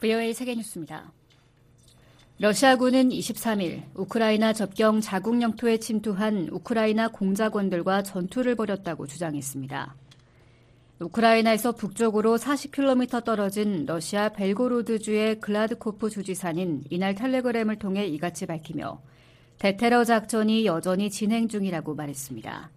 VOA 세계뉴스입니다. 러시아군은 23일 우크라이나 접경 자국 영토에 침투한 우크라이나 공작원들과 전투를 벌였다고 주장했습니다. 우크라이나에서 북쪽으로 40km 떨어진 러시아 벨고로드주의 글라드코프 주지사는 이날 텔레그램을 통해 이같이 밝히며 대테러 작전이 여전히 진행 중이라고 말했습니다.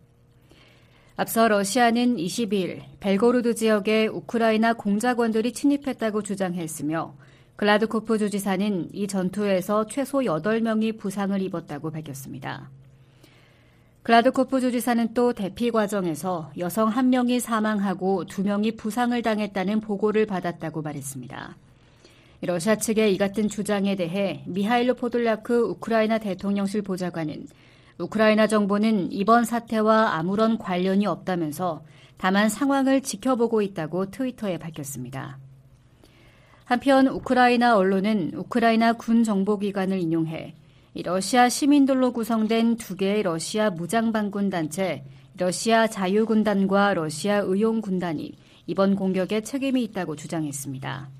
앞서 러시아는 22일 벨고로드 지역에 우크라이나 공작원들이 침입했다고 주장했으며 글라드코프 주지사는 이 전투에서 최소 8명이 부상을 입었다고 밝혔습니다. 글라드코프 주지사는 또 대피 과정에서 여성 1명이 사망하고 2명이 부상을 당했다는 보고를 받았다고 말했습니다. 러시아 측의 이 같은 주장에 대해 미하일로 포돌라크 우크라이나 대통령실 보좌관은 우크라이나 정부는 이번 사태와 아무런 관련이 없다면서 다만 상황을 지켜보고 있다고 트위터에 밝혔습니다. 한편 우크라이나 언론은 우크라이나 군 정보기관을 인용해 러시아 시민들로 구성된 두 개의 러시아 무장반군 단체 러시아 자유군단과 러시아 의용군단이 이번 공격에 책임이 있다고 주장했습니다.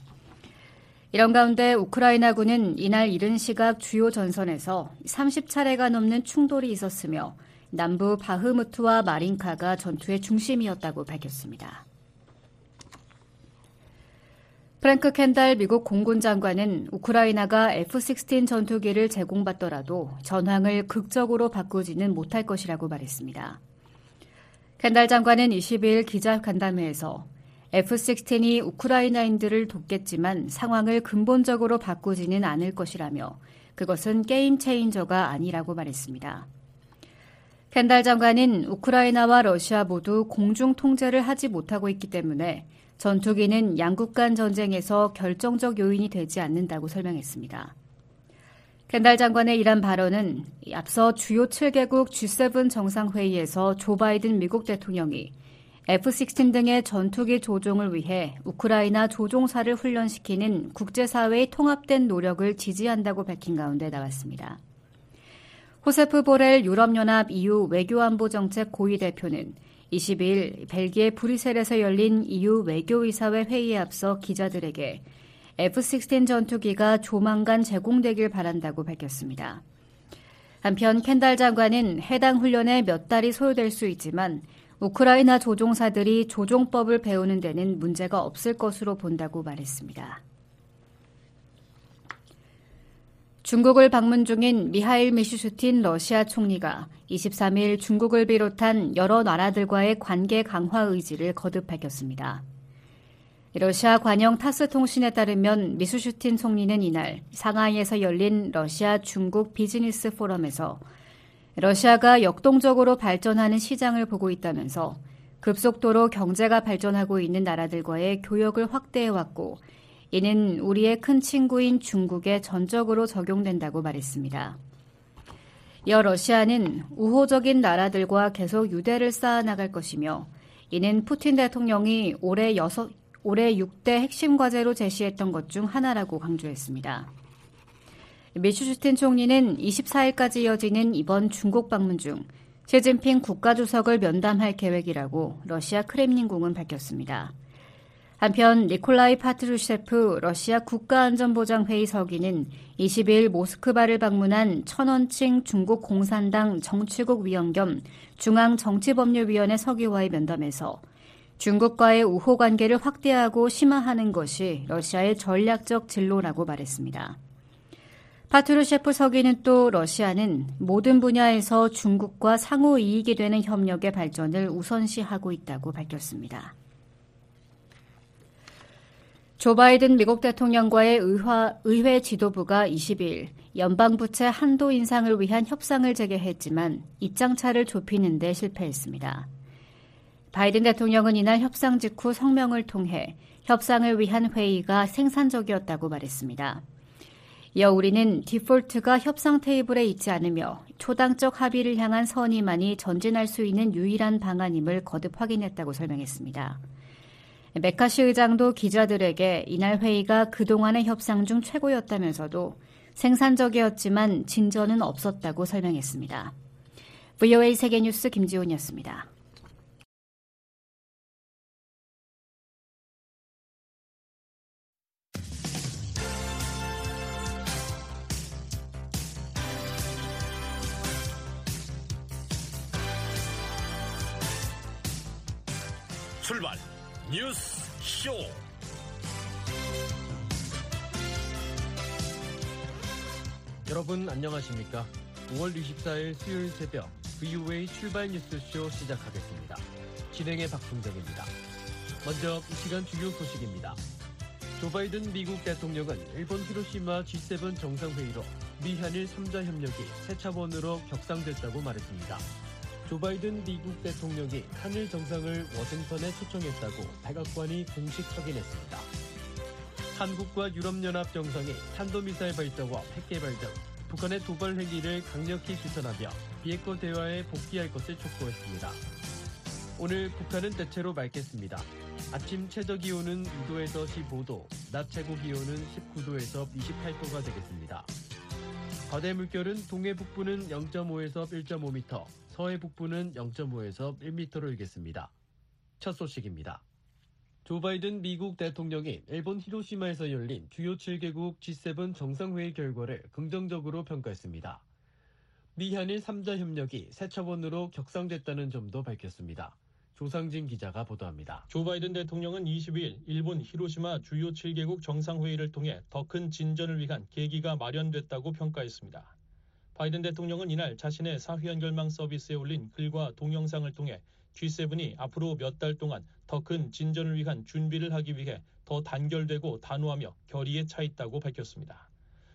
이런 가운데 우크라이나군은 이날 이른 시각 주요 전선에서 30차례가 넘는 충돌이 있었으며 남부 바흐무트와 마린카가 전투의 중심이었다고 밝혔습니다. 프랭크 캔달 미국 공군 장관은 우크라이나가 F-16 전투기를 제공받더라도 전황을 극적으로 바꾸지는 못할 것이라고 말했습니다. 캔달 장관은 22일 기자간담회에서 F-16이 우크라이나인들을 돕겠지만 상황을 근본적으로 바꾸지는 않을 것이라며 그것은 게임 체인저가 아니라고 말했습니다. 캔달 장관은 우크라이나와 러시아 모두 공중 통제를 하지 못하고 있기 때문에 전투기는 양국 간 전쟁에서 결정적 요인이 되지 않는다고 설명했습니다. 켄달 장관의 이란 발언은 앞서 주요 7개국 G7 정상회의에서 조 바이든 미국 대통령이 F-16 등의 전투기 조종을 위해 우크라이나 조종사를 훈련시키는 국제사회의 통합된 노력을 지지한다고 밝힌 가운데 나왔습니다. 호세프 보렐 유럽연합 EU 외교안보정책 고위 대표는 22일 벨기에 브뤼셀에서 열린 EU 외교이사회 회의에 앞서 기자들에게 F-16 전투기가 조만간 제공되길 바란다고 밝혔습니다. 한편 켄달 장관은 해당 훈련에 몇 달이 소요될 수 있지만 우크라이나 조종사들이 조종법을 배우는 데는 문제가 없을 것으로 본다고 말했습니다. 중국을 방문 중인 미하일 미슈슈틴 러시아 총리가 23일 중국을 비롯한 여러 나라들과의 관계 강화 의지를 거듭 밝혔습니다. 러시아 관영 타스 통신에 따르면 미슈슈틴 총리는 이날 상하이에서 열린 러시아 중국 비즈니스 포럼에서 러시아가 역동적으로 발전하는 시장을 보고 있다면서 급속도로 경제가 발전하고 있는 나라들과의 교역을 확대해왔고 이는 우리의 큰 친구인 중국에 전적으로 적용된다고 말했습니다. 이어 러시아는 우호적인 나라들과 계속 유대를 쌓아나갈 것이며 이는 푸틴 대통령이 올해 6, 올해 6대 핵심 과제로 제시했던 것 중 하나라고 강조했습니다. 미슈스틴 총리는 24일까지 이어지는 이번 중국 방문 중 시진핑 국가주석을 면담할 계획이라고 러시아 크렘린궁은 밝혔습니다. 한편 니콜라이 파트루셰프 러시아 국가안전보장회의 서기는 20일 모스크바를 방문한 천원칭 중국 공산당 정치국 위원 겸 중앙정치법률위원회 서기와의 면담에서 중국과의 우호 관계를 확대하고 심화하는 것이 러시아의 전략적 진로라고 말했습니다. 파트루셰프 서기는 또 러시아는 모든 분야에서 중국과 상호 이익이 되는 협력의 발전을 우선시하고 있다고 밝혔습니다. 조 바이든 미국 대통령과의 의화, 의회 지도부가 20일 연방부채 한도 인상을 위한 협상을 재개했지만 입장차를 좁히는 데 실패했습니다. 바이든 대통령은 이날 협상 직후 성명을 통해 협상을 위한 회의가 생산적이었다고 말했습니다. 이어 우리는 디폴트가 협상 테이블에 있지 않으며 초당적 합의를 향한 선의만이 전진할 수 있는 유일한 방안임을 거듭 확인했다고 설명했습니다. 메카시 의장도 기자들에게 이날 회의가 그동안의 협상 중 최고였다면서도 생산적이었지만 진전은 없었다고 설명했습니다. VOA 세계뉴스 김지훈이었습니다. 뉴스 쇼. 여러분 안녕하십니까? 5월 24일 수요일 새벽 VOA 출발 뉴스쇼 시작하겠습니다. 진행의 박풍정입니다. 먼저 이 시간 주요 소식입니다. 조 바이든 미국 대통령은 일본 히로시마 G7 정상회의로 미한일 3자 협력이 새 차원으로 격상됐다고 말했습니다. 조 바이든 미국 대통령이 한일 정상을 워싱턴에 초청했다고 백악관이 공식 확인했습니다. 한국과 유럽연합 정상이 탄도미사일 발사와 핵 개발 등 북한의 도발 행위를 강력히 규탄하며 비핵화 대화에 복귀할 것을 촉구했습니다. 오늘 북한은 대체로 맑겠습니다. 아침 최저 기온은 2도에서 15도, 낮 최고 기온은 19도에서 28도가 되겠습니다. 바다의 물결은 동해 북부는 0.5에서 1.5m, 서해 북부는 0.5에서 1m로 일겠습니다. 첫 소식입니다. 조 바이든 미국 대통령이 일본 히로시마에서 열린 주요 7개국 G7 정상회의 결과를 긍정적으로 평가했습니다. 미한일 3자 협력이 새 차원으로 격상됐다는 점도 밝혔습니다. 조상진 기자가 보도합니다. 조 바이든 대통령은 22일 일본 히로시마 주요 7개국 정상회의를 통해 더 큰 진전을 위한 계기가 마련됐다고 평가했습니다. 바이든 대통령은 이날 자신의 사회연결망 서비스에 올린 글과 동영상을 통해 G7이 앞으로 몇 달 동안 더 큰 진전을 위한 준비를 하기 위해 더 단결되고 단호하며 결의에 차 있다고 밝혔습니다.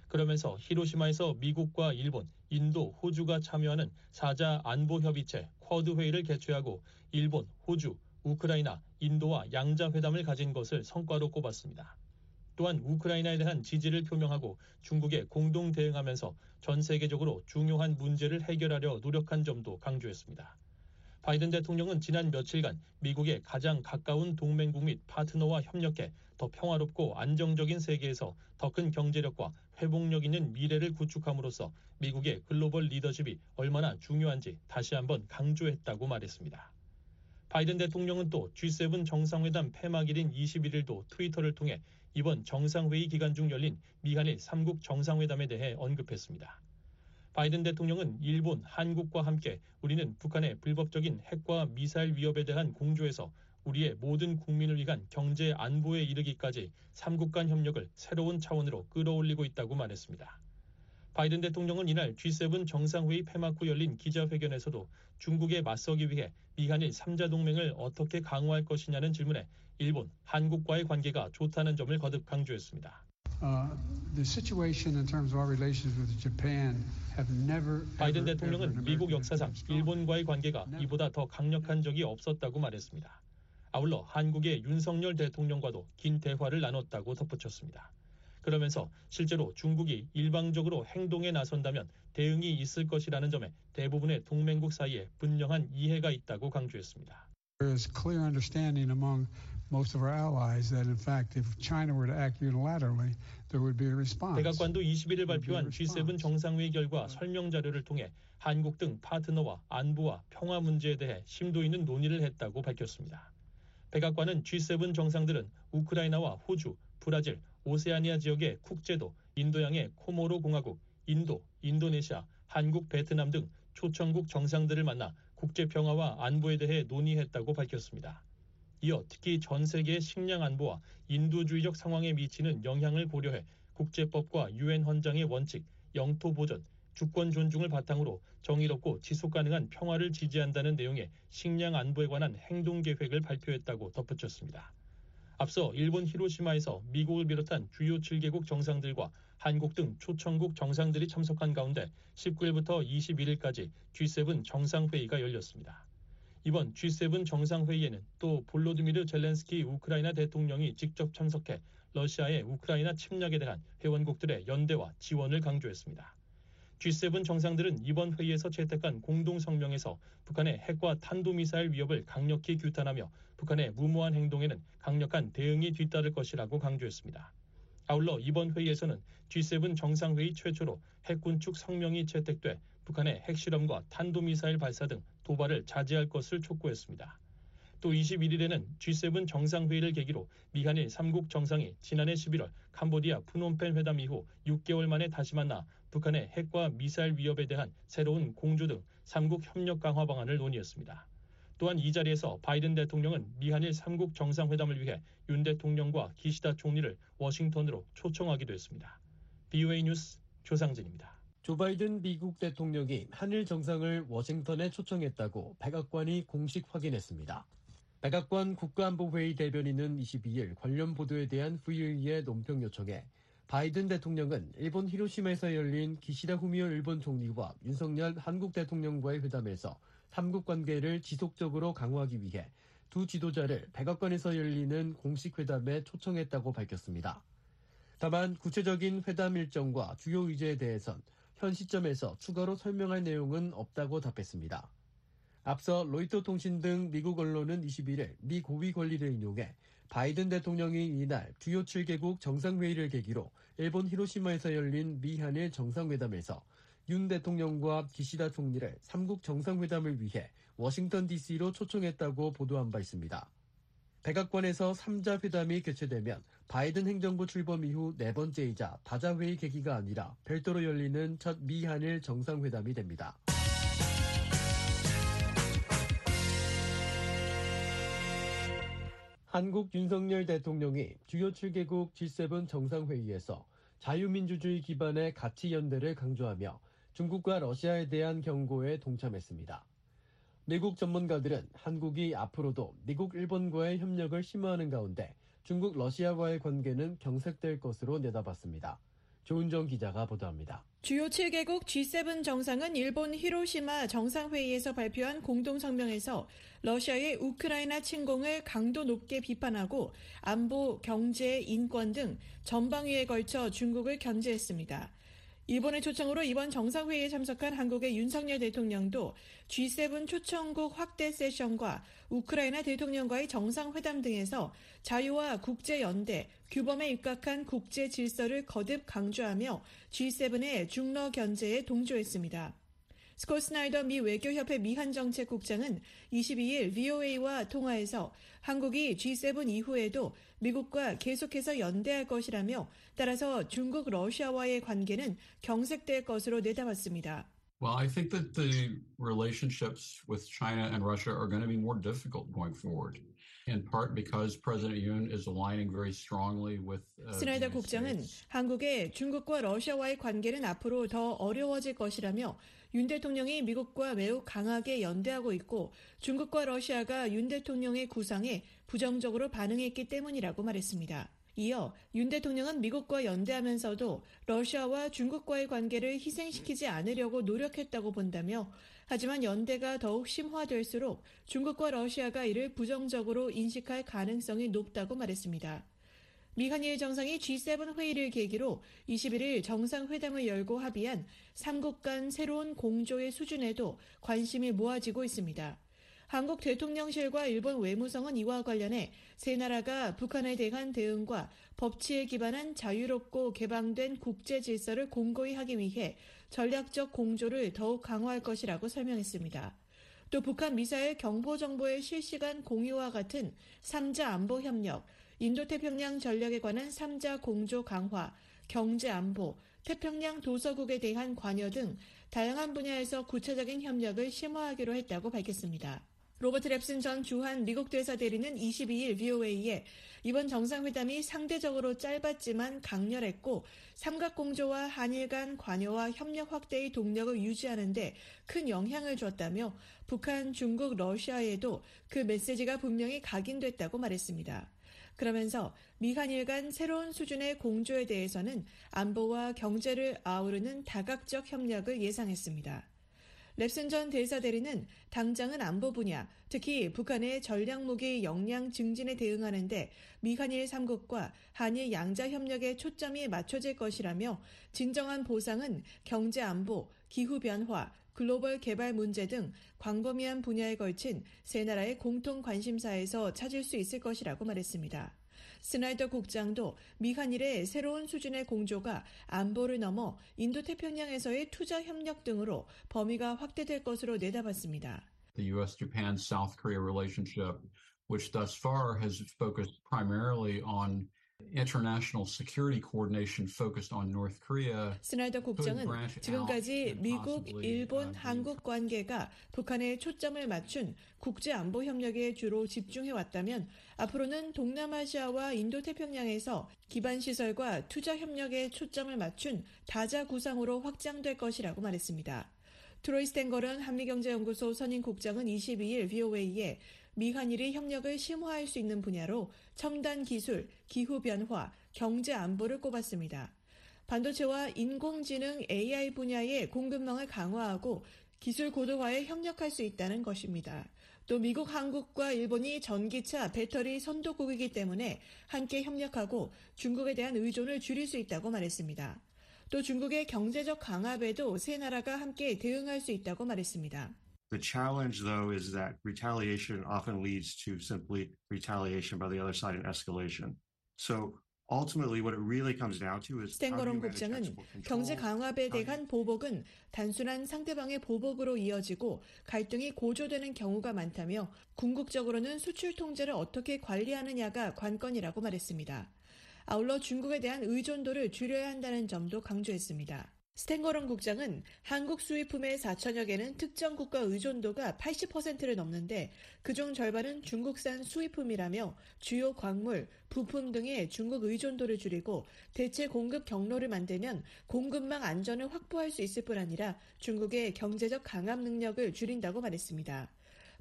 그러면서 히로시마에서 미국과 일본, 인도, 호주가 참여하는 사자 안보 협의체 쿼드 회의를 개최하고 일본, 호주, 우크라이나, 인도와 양자 회담을 가진 것을 성과로 꼽았습니다. 또한 우크라이나에 대한 지지를 표명하고 중국에 공동 대응하면서 전 세계적으로 중요한 문제를 해결하려 노력한 점도 강조했습니다. 바이든 대통령은 지난 며칠간 미국의 가장 가까운 동맹국 및 파트너와 협력해 더 평화롭고 안정적인 세계에서 더 큰 경제력과 회복력 있는 미래를 구축함으로써 미국의 글로벌 리더십이 얼마나 중요한지 다시 한번 강조했다고 말했습니다. 바이든 대통령은 또 G7 정상회담 폐막일인 21일도 트위터를 통해 이번 정상회의 기간 중 열린 미한일 3국 정상회담에 대해 언급했습니다. 바이든 대통령은 일본, 한국과 함께 우리는 북한의 불법적인 핵과 미사일 위협에 대한 공조에서 우리의 모든 국민을 위한 경제 안보에 이르기까지 3국 간 협력을 새로운 차원으로 끌어올리고 있다고 말했습니다. 바이든 대통령은 이날 G7 정상회의 폐막 후 열린 기자회견에서도 중국에 맞서기 위해 미한일 3자 동맹을 어떻게 강화할 것이냐는 질문에 일본, 한국과의 관계가 좋다는 점을 거듭 강조했습니다. 바이든 대통령은 미국 역사상 일본과의 관계가 이보다 더 강력한 적이 없었다고 말했습니다. 아울러 한국의 윤석열 대통령과도 긴 대화를 나눴다고 덧붙였습니다. 그러면서 실제로 중국이 일방적으로 행동에 나선다면 대응이 있을 것이라는 점에 대부분의 동맹국 사이에 분명한 이해가 있다고 강조했습니다. There is clear understanding among most of our allies that in fact if China were to act unilaterally there would be a response. 백악관도 21일 발표한 G7 정상회의 결과 설명 자료를 통해 한국 등 파트너와 안보와 평화 문제에 대해 심도 있는 논의를 했다고 밝혔습니다. 백악관은 G7 정상들은 우크라이나와 호주, 브라질, 오세아니아 지역의 쿡제도, 인도양의 코모로 공화국, 인도, 인도네시아, 한국, 베트남 등 초청국 정상들을 만나 국제 평화와 안보에 대해 논의했다고 밝혔습니다. 이어 특히 전 세계의 식량 안보와 인도주의적 상황에 미치는 영향을 고려해 국제법과 유엔 헌장의 원칙, 영토 보전, 주권 존중을 바탕으로 정의롭고 지속 가능한 평화를 지지한다는 내용의 식량 안보에 관한 행동 계획을 발표했다고 덧붙였습니다. 앞서 일본 히로시마에서 미국을 비롯한 주요 7개국 정상들과 한국 등 초청국 정상들이 참석한 가운데 19일부터 21일까지 G7 정상회의가 열렸습니다. 이번 G7 정상회의에는 또 볼로드미르 젤렌스키 우크라이나 대통령이 직접 참석해 러시아의 우크라이나 침략에 대한 회원국들의 연대와 지원을 강조했습니다. G7 정상들은 이번 회의에서 채택한 공동 성명에서 북한의 핵과 탄도미사일 위협을 강력히 규탄하며 북한의 무모한 행동에는 강력한 대응이 뒤따를 것이라고 강조했습니다. 아울러 이번 회의에서는 G7 정상회의 최초로 핵군축 성명이 채택돼 북한의 핵실험과 탄도미사일 발사 등 도발을 자제할 것을 촉구했습니다. 또 21일에는 G7 정상회의를 계기로 미한일 3국 정상이 지난해 11월 캄보디아 푸놈펜 회담 이후 6개월 만에 다시 만나 북한의 핵과 미사일 위협에 대한 새로운 공조 등 3국 협력 강화 방안을 논의했습니다. 또한 이 자리에서 바이든 대통령은 미한일 3국 정상회담을 위해 윤 대통령과 기시다 총리를 워싱턴으로 초청하기도 했습니다. BOA 뉴스 조상진입니다. 조 바이든 미국 대통령이 한일 정상을 워싱턴에 초청했다고 백악관이 공식 확인했습니다. 백악관 국가안보회의 대변인은 22일 관련 보도에 대한 VOA의 논평 요청에 바이든 대통령은 일본 히로시마에서 열린 기시다 후미오 일본 총리와 윤석열 한국 대통령과의 회담에서 삼국 관계를 지속적으로 강화하기 위해 두 지도자를 백악관에서 열리는 공식 회담에 초청했다고 밝혔습니다. 다만 구체적인 회담 일정과 주요 의제에 대해선 현 시점에서 추가로 설명할 내용은 없다고 답했습니다. 앞서 로이터 통신 등 미국 언론은 21일 미 고위 권리를 인용해 바이든 대통령이 이날 주요 7개국 정상회의를 계기로 일본 히로시마에서 열린 미한일 정상회담에서 윤 대통령과 기시다 총리를 3국 정상회담을 위해 워싱턴 DC로 초청했다고 보도한 바 있습니다. 백악관에서 3자 회담이 개최되면 바이든 행정부 출범 이후 네 번째이자 다자회의 계기가 아니라 별도로 열리는 첫 미한일 정상회담이 됩니다. 한국 윤석열 대통령이 주요 7개국 G7 정상회의에서 자유민주주의 기반의 가치 연대를 강조하며 중국과 러시아에 대한 경고에 동참했습니다. 미국 전문가들은 한국이 앞으로도 미국, 일본과의 협력을 심화하는 가운데 중국, 러시아와의 관계는 경색될 것으로 내다봤습니다. 조은정 기자가 보도합니다. 주요 7개국 G7 정상은 일본 히로시마 정상회의에서 발표한 공동성명에서 러시아의 우크라이나 침공을 강도 높게 비판하고 안보, 경제, 인권 등 전방위에 걸쳐 중국을 견제했습니다. 일본의 초청으로 이번 정상회의에 참석한 한국의 윤석열 대통령도 G7 초청국 확대 세션과 우크라이나 대통령과의 정상회담 등에서 자유와 국제연대, 규범에 입각한 국제 질서를 거듭 강조하며 G7의 중러 견제에 동조했습니다. 스콧 스나이더 미 외교협회 미한정책국장은 22일 VOA와 통화에서 한국이 G7 이후에도 미국과 계속해서 연대할 것이라며 따라서 중국 러시아와의 관계는 경색될 것으로 내다봤습니다. Well, I think that the relationships with China and Russia are going to be more difficult going forward. In part because President Yoon is aligning very strongly with. Uh, 스나이더 국장은 한국의 중국과 러시아와의 관계는 앞으로 더 어려워질 것이라며 윤 대통령이 미국과 매우 강하게 연대하고 있고 중국과 러시아가 윤 대통령의 구상에 부정적으로 반응했기 때문이라고 말했습니다. 이어 윤 대통령은 미국과 연대하면서도 러시아와 중국과의 관계를 희생시키지 않으려고 노력했다고 본다며 하지만 연대가 더욱 심화될수록 중국과 러시아가 이를 부정적으로 인식할 가능성이 높다고 말했습니다. 미 한일 정상이 G7 회의를 계기로 21일 정상회담을 열고 합의한 3국 간 새로운 공조의 수준에도 관심이 모아지고 있습니다. 한국 대통령실과 일본 외무성은 이와 관련해 세 나라가 북한에 대한 대응과 법치에 기반한 자유롭고 개방된 국제 질서를 공고히 하기 위해 전략적 공조를 더욱 강화할 것이라고 설명했습니다. 또 북한 미사일 경보 정보의 실시간 공유와 같은 3자 안보 협력, 인도태평양 전략에 관한 3자 공조 강화, 경제 안보, 태평양 도서국에 대한 관여 등 다양한 분야에서 구체적인 협력을 심화하기로 했다고 밝혔습니다. 로버트 랩슨 전 주한 미국 대사 대리는 22일 VOA에 이번 정상회담이 상대적으로 짧았지만 강렬했고 삼각공조와 한일 간 관여와 협력 확대의 동력을 유지하는데 큰 영향을 줬다며 북한, 중국, 러시아에도 그 메시지가 분명히 각인됐다고 말했습니다. 그러면서 미한일 간 새로운 수준의 공조에 대해서는 안보와 경제를 아우르는 다각적 협력을 예상했습니다. 랩슨 전 대사 대리는 당장은 안보 분야, 특히 북한의 전략 무기 역량 증진에 대응하는데 미한일 3국과 한일 양자 협력에 초점이 맞춰질 것이라며 진정한 보상은 경제 안보, 기후 변화, 글로벌 개발 문제 등 광범위한 분야에 걸친 세 나라의 공통 관심사에서 찾을 수 있을 것이라고 말했습니다. 스나이더 국장도 미한일의 새로운 수준의 공조가 안보를 넘어 인도태평양에서의 투자 협력 등으로 범위가 확대될 것으로 내다봤습니다. The U.S.-Japan South Korea relationship, which thus far has focused primarily on international security coordination focused on North Korea. 스나이더 국장은 지금까지 미국, 일본, 한국 관계가 북한에 초점을 맞춘 국제 안보 협력에 주로 집중해 왔다면 앞으로는 동남아시아와 인도태평양에서 기반 시설과 투자 협력에 초점을 맞춘 다자 구상으로 확장될 것이라고 말했습니다. 트로이 스탠거런 한미경제연구소 선임 국장은 22일 VOA에 미한일이 협력을 심화할 수 있는 분야로 첨단 기술, 기후 변화, 경제 안보를 꼽았습니다. 반도체와 인공지능 AI 분야의 공급망을 강화하고 기술 고도화에 협력할 수 있다는 것입니다. 또 미국, 한국과 일본이 전기차, 배터리 선도국이기 때문에 함께 협력하고 중국에 대한 의존을 줄일 수 있다고 말했습니다. 또 중국의 경제적 강압에도 세 나라가 함께 대응할 수 있다고 말했습니다. The challenge, though, is that retaliation often leads to simply retaliation by the other side and escalation. So ultimately, what it really comes down to is 스탠거론 국장은 경제 강압에 대한 보복은 단순한 상대방의 보복으로 이어지고 갈등이 고조되는 경우가 많다며 궁극적으로는 수출 통제를 어떻게 관리하느냐가 관건이라고 말했습니다. 아울러 중국에 대한 의존도를 줄여야 한다는 점도 강조했습니다. 스탠거런 국장은 한국 수입품의 4천여 개는 특정 국가 의존도가 80%를 넘는데 그중 절반은 중국산 수입품이라며 주요 광물, 부품 등의 중국 의존도를 줄이고 대체 공급 경로를 만들면 공급망 안전을 확보할 수 있을 뿐 아니라 중국의 경제적 강압 능력을 줄인다고 말했습니다.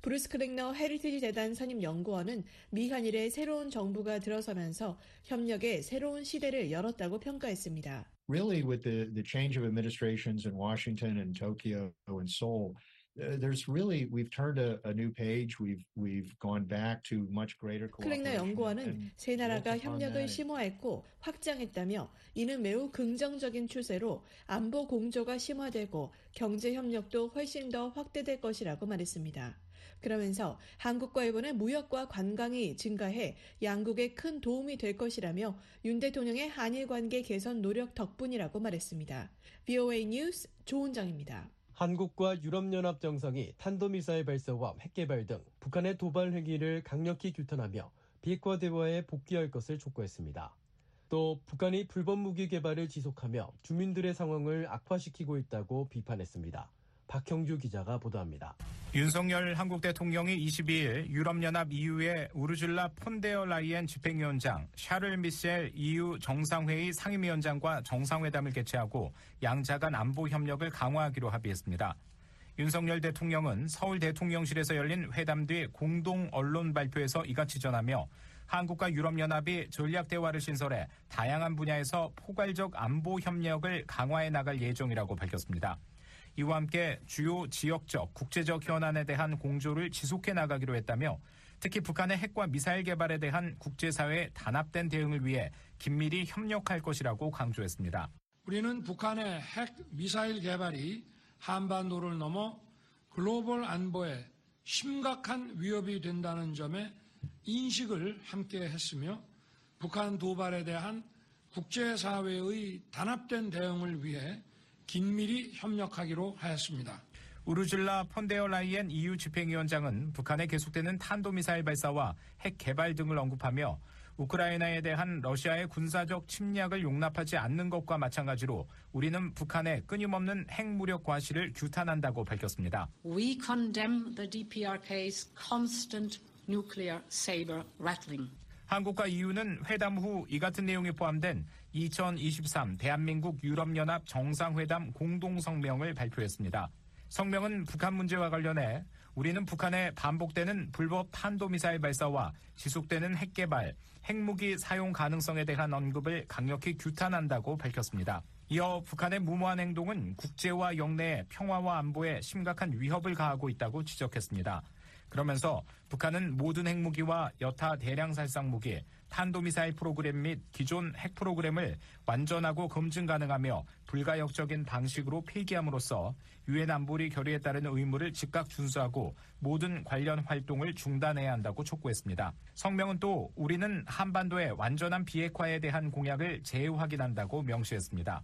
브루스 클링너 헤리티지 재단 선임 연구원은 미한일의 새로운 정부가 들어서면서 협력의 새로운 시대를 열었다고 평가했습니다. Really, with the, the change of administrations in Washington and Tokyo and Seoul, there's really we've turned a, a new page. We've we've gone back to much greater cooperation. 클랭너 연구원은 세 나라가 협력을 심화했고 확장했다며 이는 매우 긍정적인 추세로 안보 공조가 심화되고 경제 협력도 훨씬 더 확대될 것이라고 말했습니다. 그러면서 한국과 일본의 무역과 관광이 증가해 양국에 큰 도움이 될 것이라며 윤 대통령의 한일 관계 개선 노력 덕분이라고 말했습니다. VOA 뉴스 조은정입니다. 한국과 유럽연합 정상이 탄도미사일 발사와 핵개발 등 북한의 도발 행위를 강력히 규탄하며 비핵화 대화에 복귀할 것을 촉구했습니다. 또 북한이 불법 무기 개발을 지속하며 주민들의 상황을 악화시키고 있다고 비판했습니다. 박형주 기자가 보도합니다. 윤석열 한국 대통령이 22일 유럽연합 EU의 우르줄라 폰데어 라이엔 집행위원장, 샤를 미셀 EU 정상회의 상임위원장과 정상회담을 개최하고 양자 간 안보 협력을 강화하기로 합의했습니다. 윤석열 대통령은 서울 대통령실에서 열린 회담 뒤 공동 언론 발표에서 이같이 전하며 한국과 유럽연합이 전략 대화를 신설해 다양한 분야에서 포괄적 안보 협력을 강화해 나갈 예정이라고 밝혔습니다. 이와 함께 주요 지역적, 국제적 현안에 대한 공조를 지속해 나가기로 했다며 특히 북한의 핵과 미사일 개발에 대한 국제사회의 단합된 대응을 위해 긴밀히 협력할 것이라고 강조했습니다. 우리는 북한의 핵 미사일 개발이 한반도를 넘어 글로벌 안보에 심각한 위협이 된다는 점에 인식을 함께 했으며 북한 도발에 대한 국제사회의 단합된 대응을 위해 긴밀히 협력하기로 하였습니다. 우르줄라 폰데어 라이엔 EU 집행위원장은 북한의 계속되는 탄도미사일 발사와 핵 개발 등을 언급하며 우크라이나에 대한 러시아의 군사적 침략을 용납하지 않는 것과 마찬가지로 우리는 북한의 끊임없는 핵무력 과시를 규탄한다고 밝혔습니다. We condemn the DPRK's constant nuclear saber rattling. 한국과 EU는 회담 후 이 같은 내용이 포함된 2023 대한민국 유럽연합 정상회담 공동성명을 발표했습니다. 성명은 북한 문제와 관련해 우리는 북한의 반복되는 불법 탄도미사일 발사와 지속되는 핵개발, 핵무기 사용 가능성에 대한 언급을 강력히 규탄한다고 밝혔습니다. 이어 북한의 무모한 행동은 국제와 영내의 평화와 안보에 심각한 위협을 가하고 있다고 지적했습니다. 그러면서 북한은 모든 핵무기와 여타 대량 살상 무기, 탄도미사일 프로그램 및 기존 핵 프로그램을 완전하고 검증 가능하며 불가역적인 방식으로 폐기함으로써 유엔 안보리 결의에 따른 의무를 즉각 준수하고 모든 관련 활동을 중단해야 한다고 촉구했습니다. 성명은 또 우리는 한반도의 완전한 비핵화에 대한 공약을 재확인한다고 명시했습니다.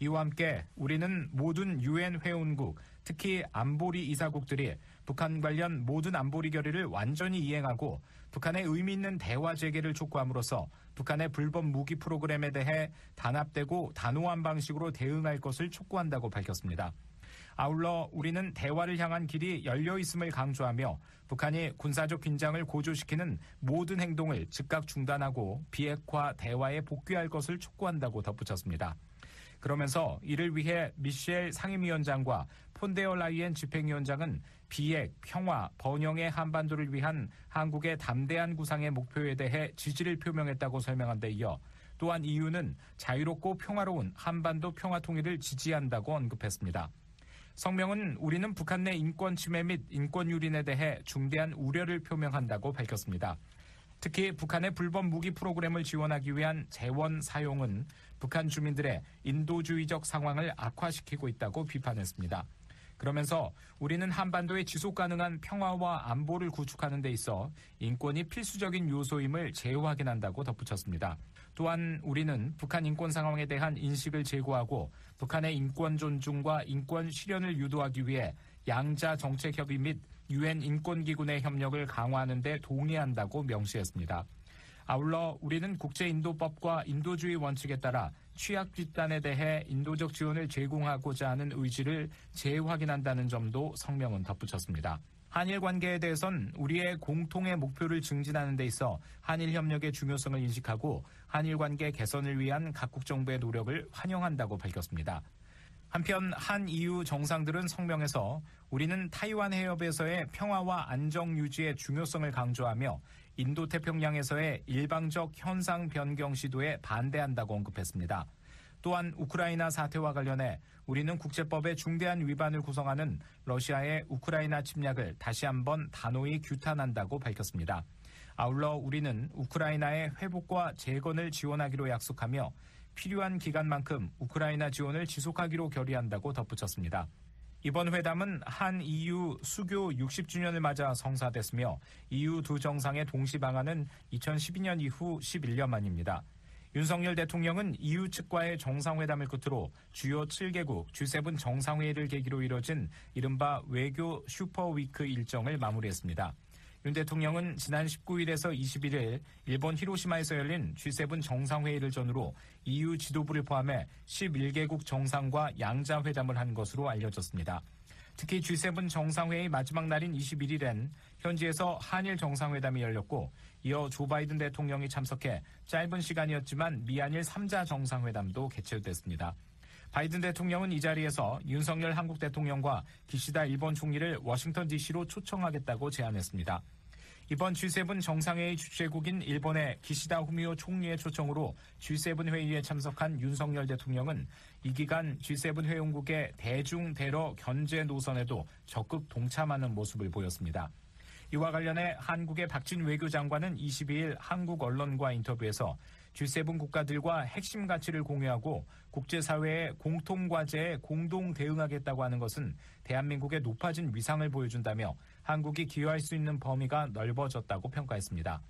이와 함께 우리는 모든 유엔 회원국, 특히 안보리 이사국들이 북한 관련 모든 안보리 결의를 완전히 이행하고 북한의 의미 있는 대화 재개를 촉구함으로써 북한의 불법 무기 프로그램에 대해 단합되고 단호한 방식으로 대응할 것을 촉구한다고 밝혔습니다. 아울러 우리는 대화를 향한 길이 열려 있음을 강조하며 북한이 군사적 긴장을 고조시키는 모든 행동을 즉각 중단하고 비핵화 대화에 복귀할 것을 촉구한다고 덧붙였습니다. 그러면서 이를 위해 미셸 상임위원장과 폰데어 라이엔 집행위원장은 비핵, 평화, 번영의 한반도를 위한 한국의 담대한 구상의 목표에 대해 지지를 표명했다고 설명한 데 이어 또한 이유는 자유롭고 평화로운 한반도 평화 통일을 지지한다고 언급했습니다. 성명은 우리는 북한 내 인권 침해 및 인권 유린에 대해 중대한 우려를 표명한다고 밝혔습니다. 특히 북한의 불법 무기 프로그램을 지원하기 위한 재원 사용은 북한 주민들의 인도주의적 상황을 악화시키고 있다고 비판했습니다. 그러면서 우리는 한반도의 지속 가능한 평화와 안보를 구축하는 데 있어 인권이 필수적인 요소임을 재확인한다고 덧붙였습니다. 또한 우리는 북한 인권 상황에 대한 인식을 제고하고 북한의 인권 존중과 인권 실현을 유도하기 위해 양자 정책 협의 및 유엔 인권기구 내 협력을 강화하는 데 동의한다고 명시했습니다. 아울러 우리는 국제인도법과 인도주의 원칙에 따라 취약 집단에 대해 인도적 지원을 제공하고자 하는 의지를 재확인한다는 점도 성명은 덧붙였습니다. 한일 관계에 대해선 우리의 공통의 목표를 증진하는 데 있어 한일 협력의 중요성을 인식하고 한일 관계 개선을 위한 각국 정부의 노력을 환영한다고 밝혔습니다. 한편 한 EU 정상들은 성명에서 우리는 타이완 해협에서의 평화와 안정 유지의 중요성을 강조하며 인도 태평양에서의 일방적 현상 변경 시도에 반대한다고 언급했습니다. 또한 우크라이나 사태와 관련해 우리는 국제법의 중대한 위반을 구성하는 러시아의 우크라이나 침략을 다시 한번 단호히 규탄한다고 밝혔습니다. 아울러 우리는 우크라이나의 회복과 재건을 지원하기로 약속하며 필요한 기간만큼 우크라이나 지원을 지속하기로 결의한다고 덧붙였습니다. 이번 회담은 한 EU 수교 60주년을 맞아 성사됐으며 EU 두 정상의 동시 방한은 2012년 이후 11년 만입니다. 윤석열 대통령은 EU 측과의 정상회담을 끝으로 주요 7개국 G7 정상회의를 계기로 이뤄진 이른바 외교 슈퍼위크 일정을 마무리했습니다. 윤 대통령은 지난 19일에서 21일 일본 히로시마에서 열린 G7 정상회의를 전후로 EU 지도부를 포함해 11개국 정상과 양자회담을 한 것으로 알려졌습니다. 특히 G7 정상회의 마지막 날인 21일엔 현지에서 한일 정상회담이 열렸고 이어 조 바이든 대통령이 참석해 짧은 시간이었지만 미한일 3자 정상회담도 개최됐습니다. 바이든 대통령은 이 자리에서 윤석열 한국 대통령과 기시다 일본 총리를 워싱턴 DC로 초청하겠다고 제안했습니다. 이번 G7 정상회의 주최국인 일본의 기시다 후미오 총리의 초청으로 G7 회의에 참석한 윤석열 대통령은 이 기간 G7 회원국의 대중 대러 견제 노선에도 적극 동참하는 모습을 보였습니다. 이와 관련해 한국의 박진 외교장관은 22일 한국 언론과 인터뷰에서 G7 국가들과 핵심 가치를 공유하고 국제사회의 공통 과제에 공동 대응하겠다고 하는 것은 대한민국의 높아진 위상을 보여준다며 한국이 기여할 수 있는 범위가 넓어졌다고 평가했습니다.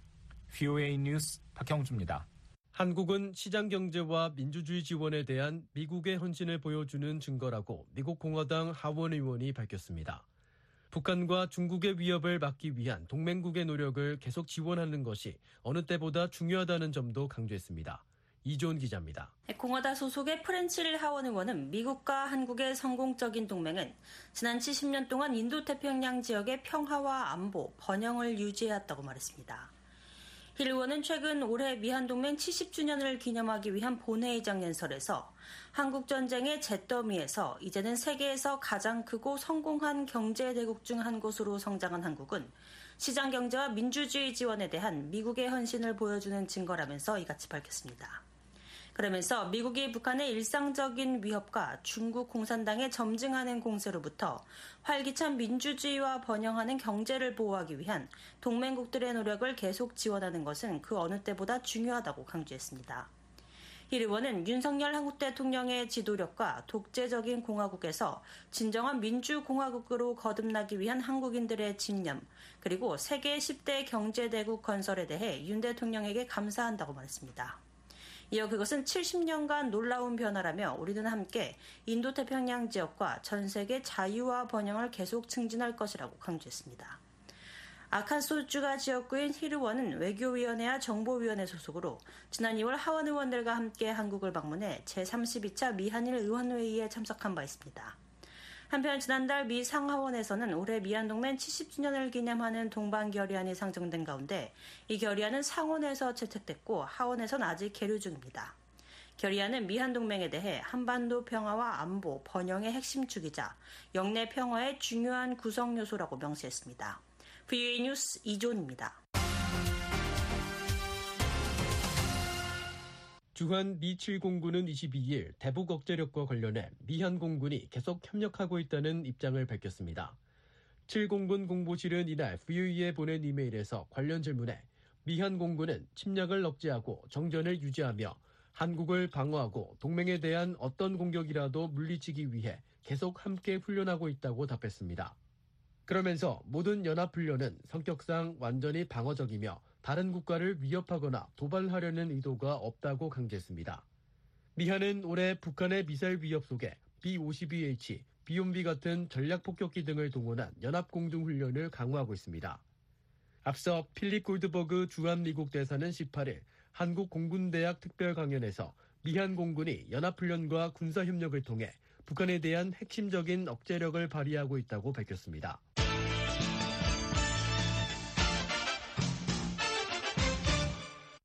VOA 뉴스 박형주입니다. 한국은 시장 경제와 민주주의 지원에 대한 미국의 헌신을 보여주는 증거라고 미국 공화당 하원 의원이 밝혔습니다. 북한과 중국의 위협을 막기 위한 동맹국의 노력을 계속 지원하는 것이 어느 때보다 중요하다는 점도 강조했습니다. 이존 기자입니다. 공화당 소속의 프렌치 힐 하원 의원은 미국과 한국의 성공적인 동맹은 지난 70년 동안 인도태평양 지역의 평화와 안보, 번영을 유지해왔다고 말했습니다. 힐 의원은 최근 올해 미한동맹 70주년을 기념하기 위한 본회의장 연설에서 한국전쟁의 잿더미에서 이제는 세계에서 가장 크고 성공한 경제대국 중 한 곳으로 성장한 한국은 시장경제와 민주주의 지원에 대한 미국의 헌신을 보여주는 증거라면서 이같이 밝혔습니다. 그러면서 미국이 북한의 일상적인 위협과 중국 공산당의 점증하는 공세로부터 활기찬 민주주의와 번영하는 경제를 보호하기 위한 동맹국들의 노력을 계속 지원하는 것은 그 어느 때보다 중요하다고 강조했습니다. 이 의원은 윤석열 한국 대통령의 지도력과 독재적인 공화국에서 진정한 민주공화국으로 거듭나기 위한 한국인들의 집념, 그리고 세계 10대 경제대국 건설에 대해 윤 대통령에게 감사한다고 말했습니다. 이어 그것은 70년간 놀라운 변화라며 우리는 함께 인도태평양 지역과 전 세계 자유와 번영을 계속 증진할 것이라고 강조했습니다. 아칸소주가 지역구인 히르원은 외교위원회와 정보위원회 소속으로 지난 2월 하원 의원들과 함께 한국을 방문해 제32차 미한일 의원회의에 참석한 바 있습니다. 한편 지난달 미 상하원에서는 올해 미한 동맹 70주년을 기념하는 동반 결의안이 상정된 가운데 이 결의안은 상원에서 채택됐고 하원에선 아직 계류 중입니다. 결의안은 미한 동맹에 대해 한반도 평화와 안보, 번영의 핵심 주기자, 영내 평화의 중요한 구성 요소라고 명시했습니다. VA 뉴스 이존입니다. 주한 미 7공군은 22일 대북 억제력과 관련해 미한 공군이 계속 협력하고 있다는 입장을 밝혔습니다. 7공군 공보실은 이날 VOE에 보낸 이메일에서 관련 질문에 미한 공군은 침략을 억제하고 정전을 유지하며 한국을 방어하고 동맹에 대한 어떤 공격이라도 물리치기 위해 계속 함께 훈련하고 있다고 답했습니다. 그러면서 모든 연합훈련은 성격상 완전히 방어적이며 다른 국가를 위협하거나 도발하려는 의도가 없다고 강조했습니다. 미한은 올해 북한의 미사일 위협 속에 B-52H, 비옴비 같은 전략 폭격기 등을 동원한 연합공중훈련을 강화하고 있습니다. 앞서 필립 골드버그 주한 미국 대사는 18일 한국 공군대학 특별 강연에서 미한 공군이 연합훈련과 군사협력을 통해 북한에 대한 핵심적인 억제력을 발휘하고 있다고 밝혔습니다.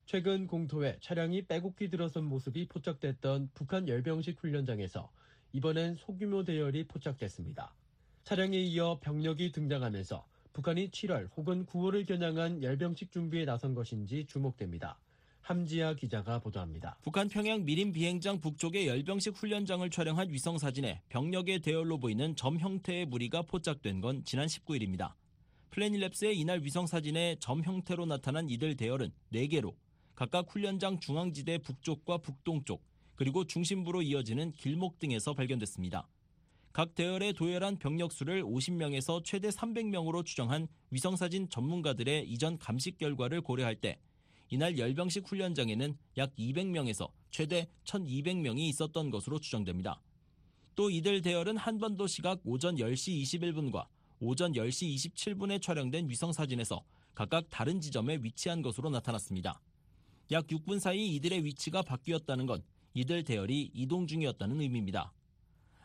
최근 공토에 차량이 빼곡히 들어선 모습이 포착됐던 북한 열병식 훈련장에서 이번엔 소규모 대열이 포착됐습니다. 차량에 이어 병력이 등장하면서 북한이 7월 혹은 9월을 겨냥한 열병식 준비에 나선 것인지 주목됩니다. 함지아 기자가 보도합니다. 북한 평양 미림 비행장 북쪽의 열병식 훈련장을 촬영한 위성 사진에 병력의 대열로 보이는 점 형태의 무리가 포착된 건 지난 19일입니다. 플래닛랩스의 이날 위성 사진에 점 형태로 나타난 이들 대열은 4개로 각각 훈련장 중앙지대 북쪽과 북동쪽 그리고 중심부로 이어지는 길목 등에서 발견됐습니다. 각 대열에 도열한 병력 수를 50명에서 최대 300명으로 추정한 위성사진 전문가들의 이전 감식 결과를 고려할 때 이날 열병식 훈련장에는 약 200명에서 최대 1200명이 있었던 것으로 추정됩니다. 또 이들 대열은 한반도 시각 오전 10시 21분과 오전 10시 27분에 촬영된 위성사진에서 각각 다른 지점에 위치한 것으로 나타났습니다. 약 6분 사이 이들의 위치가 바뀌었다는 건 이들 대열이 이동 중이었다는 의미입니다.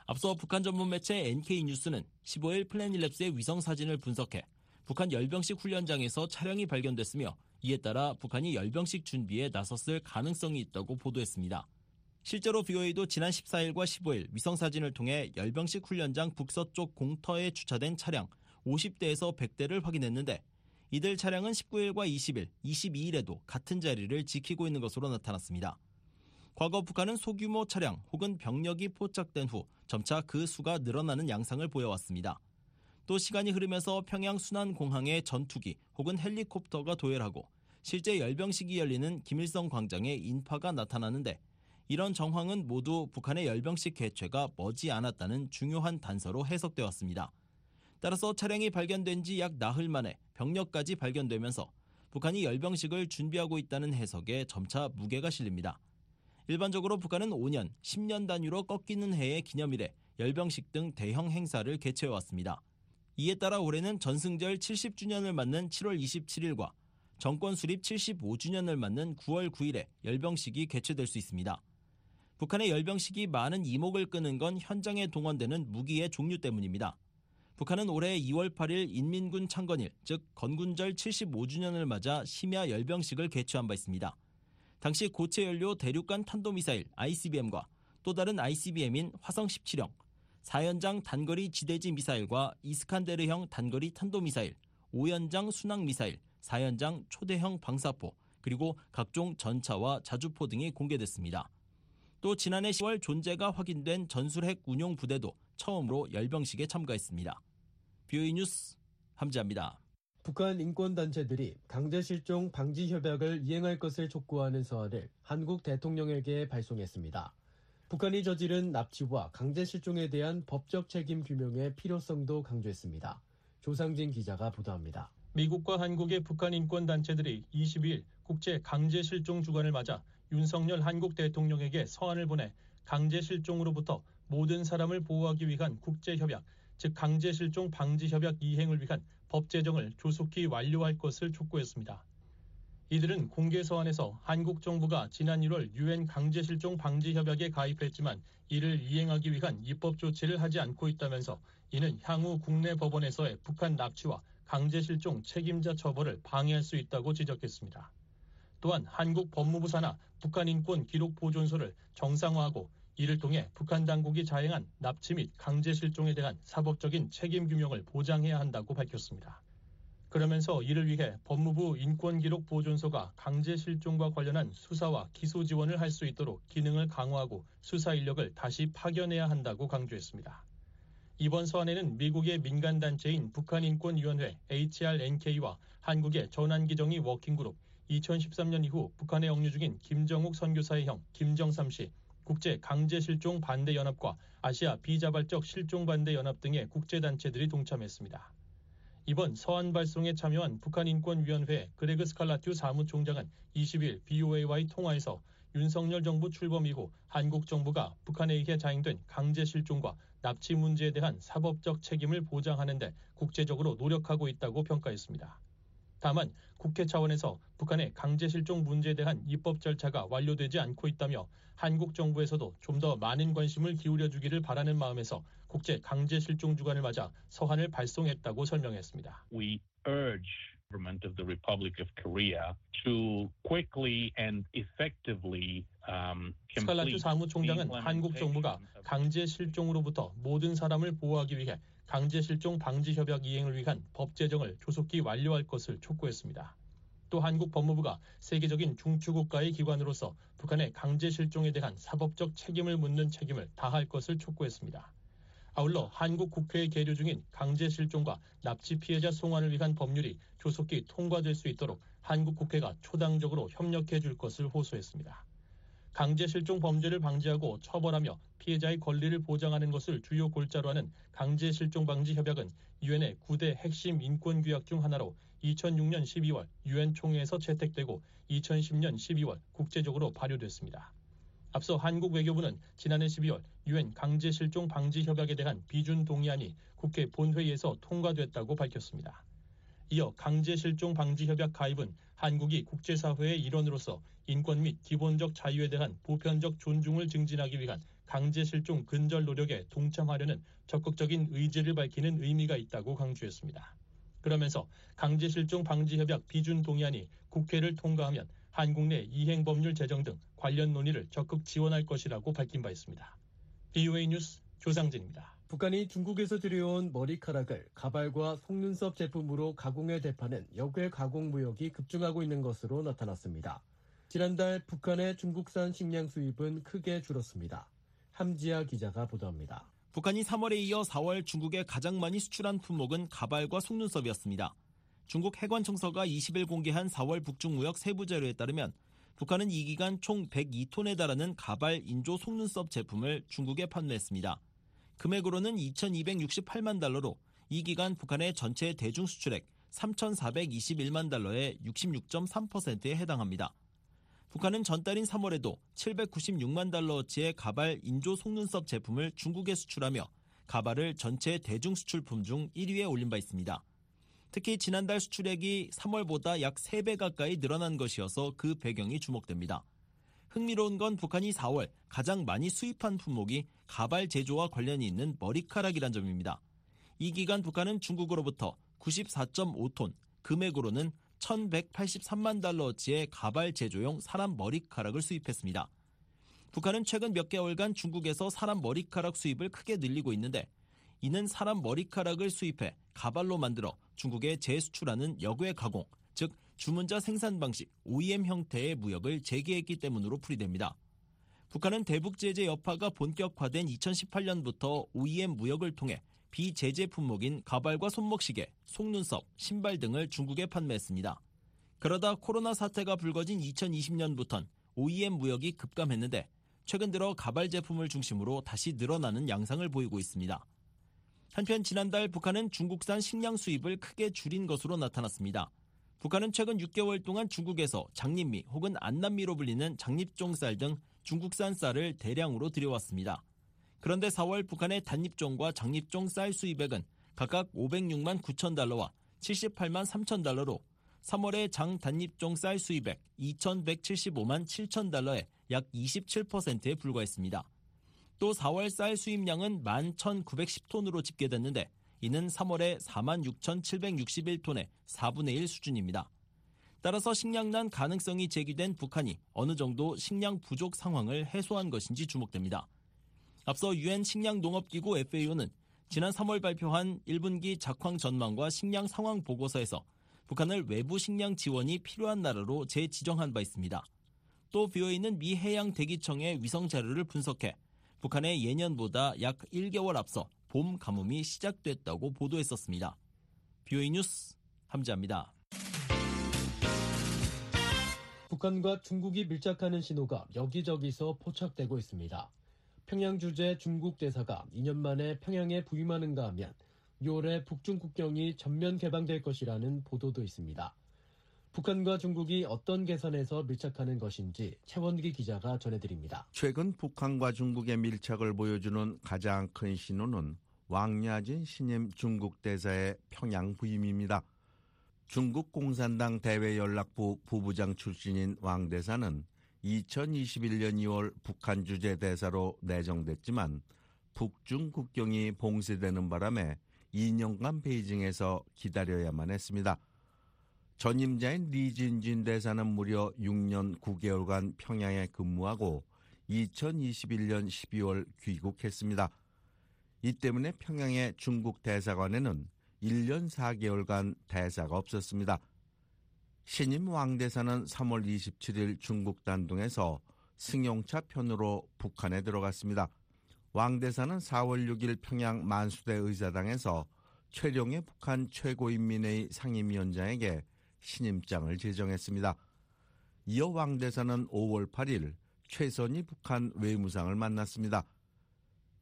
앞서 북한 전문 매체 NK뉴스는 15일 플래닛랩스의 위성 사진을 분석해 북한 열병식 훈련장에서 차량이 발견됐으며 이에 따라 북한이 열병식 준비에 나섰을 가능성이 있다고 보도했습니다. 실제로 BOA도 지난 14일과 15일 위성 사진을 통해 열병식 훈련장 북서쪽 공터에 주차된 차량 50대에서 100대를 확인했는데 이들 차량은 19일과 20일, 22일에도 같은 자리를 지키고 있는 것으로 나타났습니다. 과거 북한은 소규모 차량 혹은 병력이 포착된 후 점차 그 수가 늘어나는 양상을 보여왔습니다. 또 시간이 흐르면서 평양 순환공항에 전투기 혹은 헬리콥터가 도열하고 실제 열병식이 열리는 김일성 광장에 인파가 나타나는데 이런 정황은 모두 북한의 열병식 개최가 머지 않았다는 중요한 단서로 해석되어 왔습니다. 따라서 차량이 발견된 지 약 나흘 만에 병력까지 발견되면서 북한이 열병식을 준비하고 있다는 해석에 점차 무게가 실립니다. 일반적으로 북한은 5년, 10년 단위로 꺾이는 해의 기념일에 열병식 등 대형 행사를 개최해왔습니다. 이에 따라 올해는 전승절 70주년을 맞는 7월 27일과 정권 수립 75주년을 맞는 9월 9일에 열병식이 개최될 수 있습니다. 북한의 열병식이 많은 이목을 끄는 건 현장에 동원되는 무기의 종류 때문입니다. 북한은 올해 2월 8일 인민군 창건일, 즉 건군절 75주년을 맞아 심야 열병식을 개최한 바 있습니다. 당시 고체 연료 대륙간 탄도미사일 ICBM과 또 다른 ICBM인 화성 17형, 4연장 단거리 지대지 미사일과 이스칸데르형 단거리 탄도미사일, 5연장 순항 미사일, 4연장 초대형 방사포, 그리고 각종 전차와 자주포 등이 공개됐습니다. 또 지난해 10월 존재가 확인된 전술핵 운용 부대도 처음으로 열병식에 참가했습니다. 뷰이 뉴스 함지합니다. 북한 인권단체들이 강제실종 방지 협약을 이행할 것을 촉구하는 서한을 한국 대통령에게 발송했습니다. 북한이 저지른 납치와 강제실종에 대한 법적 책임 규명의 필요성도 강조했습니다. 조상진 기자가 보도합니다. 미국과 한국의 북한 인권단체들이 22일 국제 강제실종 주간을 맞아 윤석열 한국 대통령에게 서한을 보내 강제 실종으로부터 모든 사람을 보호하기 위한 국제협약, 즉 강제 실종 방지 협약 이행을 위한 법 제정을 조속히 완료할 것을 촉구했습니다. 이들은 공개 서한에서 한국 정부가 지난 1월 유엔 강제 실종 방지 협약에 가입했지만 이를 이행하기 위한 입법 조치를 하지 않고 있다면서 이는 향후 국내 법원에서의 북한 납치와 강제 실종 책임자 처벌을 방해할 수 있다고 지적했습니다. 또한 한국 법무부 산하 북한 인권 기록 보존소를 정상화하고 이를 통해 북한 당국이 자행한 납치 및 강제 실종에 대한 사법적인 책임 규명을 보장해야 한다고 밝혔습니다. 그러면서 이를 위해 법무부 인권기록보존소가 강제 실종과 관련한 수사와 기소 지원을 할 수 있도록 기능을 강화하고 수사 인력을 다시 파견해야 한다고 강조했습니다. 이번 서한에는 미국의 민간단체인 북한인권위원회 HRNK와 한국의 전환기정의 워킹그룹, 2013년 이후 북한에 억류 중인 김정욱 선교사의 형 김정삼 씨, 국제 강제 실종 반대 연합과 아시아 비자발적 실종 반대 연합 등의 국제 단체들이 동참했습니다. 이번 서한 발송에 참여한 북한 인권위원회 그레그 스칼라튜 사무총장은 20일 BOA와의 통화에서 윤석열 정부 출범 이후 한국 정부가 북한에 의해 자행된 강제 실종과 납치 문제에 대한 사법적 책임을 보장하는 데 국제적으로 노력하고 있다고 평가했습니다. 다만 국회 차원에서 북한의 강제 실종 문제에 대한 입법 절차가 완료되지 않고 있다며 한국 정부에서도 좀 더 많은 관심을 기울여 주기를 바라는 마음에서 국제 강제 실종 주간을 맞아 서한을 발송했다고 설명했습니다. We urge government of the Republic of Korea to quickly and effectively um, 스칼라투 사무총장은 한국 정부가 강제 실종으로부터 모든 사람을 보호하기 위해 강제 실종 방지 협약 이행을 위한 법 제정을 조속히 완료할 것을 촉구했습니다. 또 한국 법무부가 세계적인 중추국가의 기관으로서 북한의 강제 실종에 대한 사법적 책임을 묻는 책임을 다할 것을 촉구했습니다. 아울러 한국 국회에 계류 중인 강제 실종과 납치 피해자 송환을 위한 법률이 조속히 통과될 수 있도록 한국 국회가 초당적으로 협력해 줄 것을 호소했습니다. 강제 실종 범죄를 방지하고 처벌하며 피해자의 권리를 보장하는 것을 주요 골자로 하는 강제 실종 방지 협약은 유엔의 9대 핵심 인권 규약 중 하나로 2006년 12월 유엔 총회에서 채택되고 2010년 12월 국제적으로 발효됐습니다. 앞서 한국 외교부는 지난해 12월 유엔 강제 실종 방지 협약에 대한 비준 동의안이 국회 본회의에서 통과됐다고 밝혔습니다. 이어 강제 실종 방지 협약 가입은 한국이 국제사회의 일원으로서 인권 및 기본적 자유에 대한 보편적 존중을 증진하기 위한 강제 실종 근절 노력에 동참하려는 적극적인 의지를 밝히는 의미가 있다고 강조했습니다. 그러면서 강제 실종 방지 협약 비준 동의안이 국회를 통과하면 한국 내 이행 법률 제정 등 관련 논의를 적극 지원할 것이라고 밝힌 바 있습니다. BOA 뉴스 조상진입니다. 북한이 중국에서 들여온 머리카락을 가발과 속눈썹 제품으로 가공해 대파는 역외 가공 무역이 급증하고 있는 것으로 나타났습니다. 지난달 북한의 중국산 식량 수입은 크게 줄었습니다. 함지아 기자가 보도합니다. 북한이 3월에 이어 4월 중국에 가장 많이 수출한 품목은 가발과 속눈썹이었습니다. 중국 해관청서가 20일 공개한 4월 북중 무역 세부 자료에 따르면 북한은 이 기간 총 102톤에 달하는 가발 인조 속눈썹 제품을 중국에 판매했습니다. 금액으로는 2,268만 달러로 이 기간 북한의 전체 대중 수출액 3,421만 달러의 66.3%에 해당합니다. 북한은 전달인 3월에도 796만 달러어치의 가발 인조 속눈썹 제품을 중국에 수출하며 가발을 전체 대중 수출품 중 1위에 올린 바 있습니다. 특히 지난달 수출액이 3월보다 약 3배 가까이 늘어난 것이어서 그 배경이 주목됩니다. 흥미로운 건 북한이 4월 가장 많이 수입한 품목이 가발 제조와 관련이 있는 머리카락이란 점입니다. 이 기간 북한은 중국으로부터 94.5톤, 금액으로는 1183만 달러어치의 가발 제조용 사람 머리카락을 수입했습니다. 북한은 최근 몇 개월간 중국에서 사람 머리카락 수입을 크게 늘리고 있는데 이는 사람 머리카락을 수입해 가발로 만들어 중국에 재수출하는 역외 가공, 즉 주문자 생산 방식 OEM 형태의 무역을 재개했기 때문으로 풀이됩니다. 북한은 대북 제재 여파가 본격화된 2018년부터 OEM 무역을 통해 비제재 품목인 가발과 손목시계, 속눈썹, 신발 등을 중국에 판매했습니다. 그러다 코로나 사태가 불거진 2020년부턴 OEM 무역이 급감했는데 최근 들어 가발 제품을 중심으로 다시 늘어나는 양상을 보이고 있습니다. 한편 지난달 북한은 중국산 식량 수입을 크게 줄인 것으로 나타났습니다. 북한은 최근 6개월 동안 중국에서 장립미 혹은 안남미로 불리는 장립종쌀 등 중국산 쌀을 대량으로 들여왔습니다. 그런데 4월 북한의 단립종과 장립종 쌀 수입액은 각각 506만 9천 달러와 78만 3천 달러로 3월의 장 단립종 쌀 수입액 2,175만 7천 달러에 약 27%에 불과했습니다. 또 4월 쌀 수입량은 11,910톤으로 집계됐는데 이는 3월에 46,761톤의 4분의 1 수준입니다. 따라서 식량난 가능성이 제기된 북한이 어느 정도 식량 부족 상황을 해소한 것인지 주목됩니다. 앞서 유엔 식량농업기구 FAO는 지난 3월 발표한 1분기 작황 전망과 식량 상황 보고서에서 북한을 외부 식량 지원이 필요한 나라로 재지정한 바 있습니다. 또 BOA는 미 해양 대기청의 위성 자료를 분석해 북한의 예년보다 약 1개월 앞서 봄 가뭄이 시작됐다고 보도했었습니다. BOA 뉴스 함지합니다. 북한과 중국이 밀착하는 신호가 여기저기서 포착되고 있습니다. 평양 주재 중국 대사가 2년 만에 평양에 부임하는가 하면 6월에 북중 국경이 전면 개방될 것이라는 보도도 있습니다. 북한과 중국이 어떤 개선에서 밀착하는 것인지 최원기 기자가 전해드립니다. 최근 북한과 중국의 밀착을 보여주는 가장 큰 신호는 왕야진 신임 중국 대사의 평양 부임입니다. 중국 공산당 대외연락부 부부장 출신인 왕 대사는 2021년 2월 북한 주재 대사로 내정됐지만 북중 국경이 봉쇄되는 바람에 2년간 베이징에서 기다려야만 했습니다. 전임자인 리진진 대사는 무려 6년 9개월간 평양에 근무하고 2021년 12월 귀국했습니다. 이 때문에 평양의 중국 대사관에는 1년 4개월간 대사가 없었습니다. 신임 왕 대사는 3월 27일 중국 단둥에서 승용차 편으로 북한에 들어갔습니다. 왕 대사는 4월 6일 평양 만수대 의사당에서 최룡의 북한 최고인민회의 상임위원장에게 신임장을 제정했습니다. 이어 왕 대사는 5월 8일 최선희 북한 외무상을 만났습니다.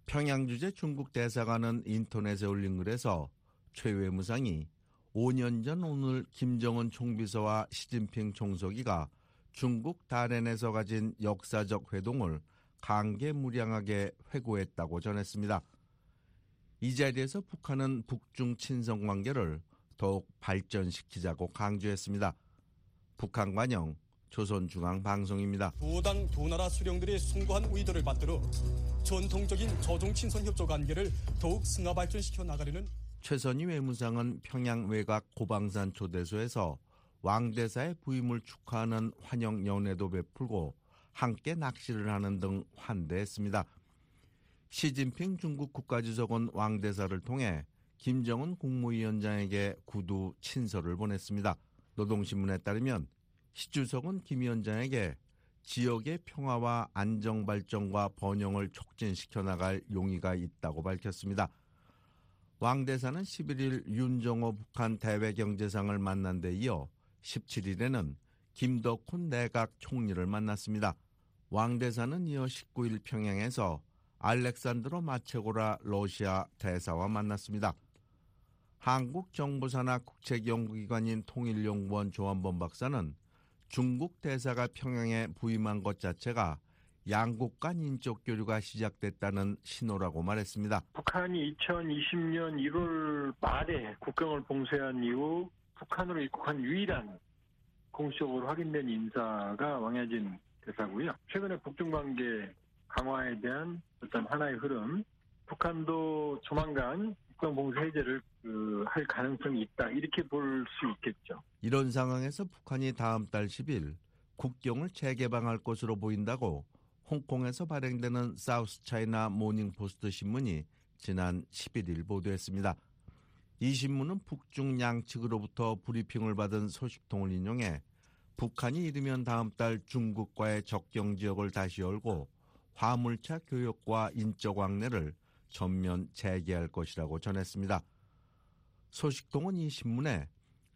평양 주재 중국 대사관은 인터넷에 올린 글에서 최 외무상이 5년 전 오늘 김정은 총비서와 시진핑 총서기가 중국 다롄에서 가진 역사적 회동을 강개무량하게 회고했다고 전했습니다. 이 자리에서 북한은 북중 친선 관계를 더욱 발전시키자고 강조했습니다. 북한 관영 조선중앙방송입니다. 두당 두 나라 수령들의 숭고한 의도를 받들어 전통적인 저종 친선 협조 관계를 더욱 승화 발전시켜 나가려는 최선희 외무상은 평양 외곽 고방산 초대소에서 왕대사의 부임을 축하하는 환영 연회도 베풀고 함께 낚시를 하는 등 환대했습니다. 시진핑 중국 국가주석은 왕대사를 통해 김정은 국무위원장에게 구두 친서를 보냈습니다. 노동신문에 따르면 시 주석은 김 위원장에게 지역의 평화와 안정 발전과 번영을 촉진시켜 나갈 용의가 있다고 밝혔습니다. 왕 대사는 11일 윤정호 북한 대외경제상을 만난 데 이어 17일에는 김덕훈 내각 총리를 만났습니다. 왕 대사는 이어 19일 평양에서 알렉산드로 마체고라 러시아 대사와 만났습니다. 한국 정부 산하 국책 연구기관인 통일연구원 조한범 박사는 중국 대사가 평양에 부임한 것 자체가 양국 간 인적 교류가 시작됐다는 신호라고 말했습니다. 북한이 2020년 1월 말에 국경을 봉쇄한 이후 북한으로 입국한 유일한 공식적으로 확인된 인사가 왕야진 대사고요. 최근에 북중 관계 강화에 대한 어떤 하나의 흐름, 북한도 조만간 국경 봉쇄 해제를 그 할 가능성이 있다 이렇게 볼 수 있겠죠. 이런 상황에서 북한이 다음 달 10일 국경을 재개방할 것으로 보인다고 홍콩에서 발행되는 사우스 차이나 모닝 포스트 신문이 지난 11일 보도했습니다. 이 신문은 북중 양측으로부터 브리핑을 받은 소식통을 인용해 북한이 이르면 다음 달 중국과의 접경 지역을 다시 열고 화물차 교역과 인적 왕래를 전면 재개할 것이라고 전했습니다. 소식통은 이 신문에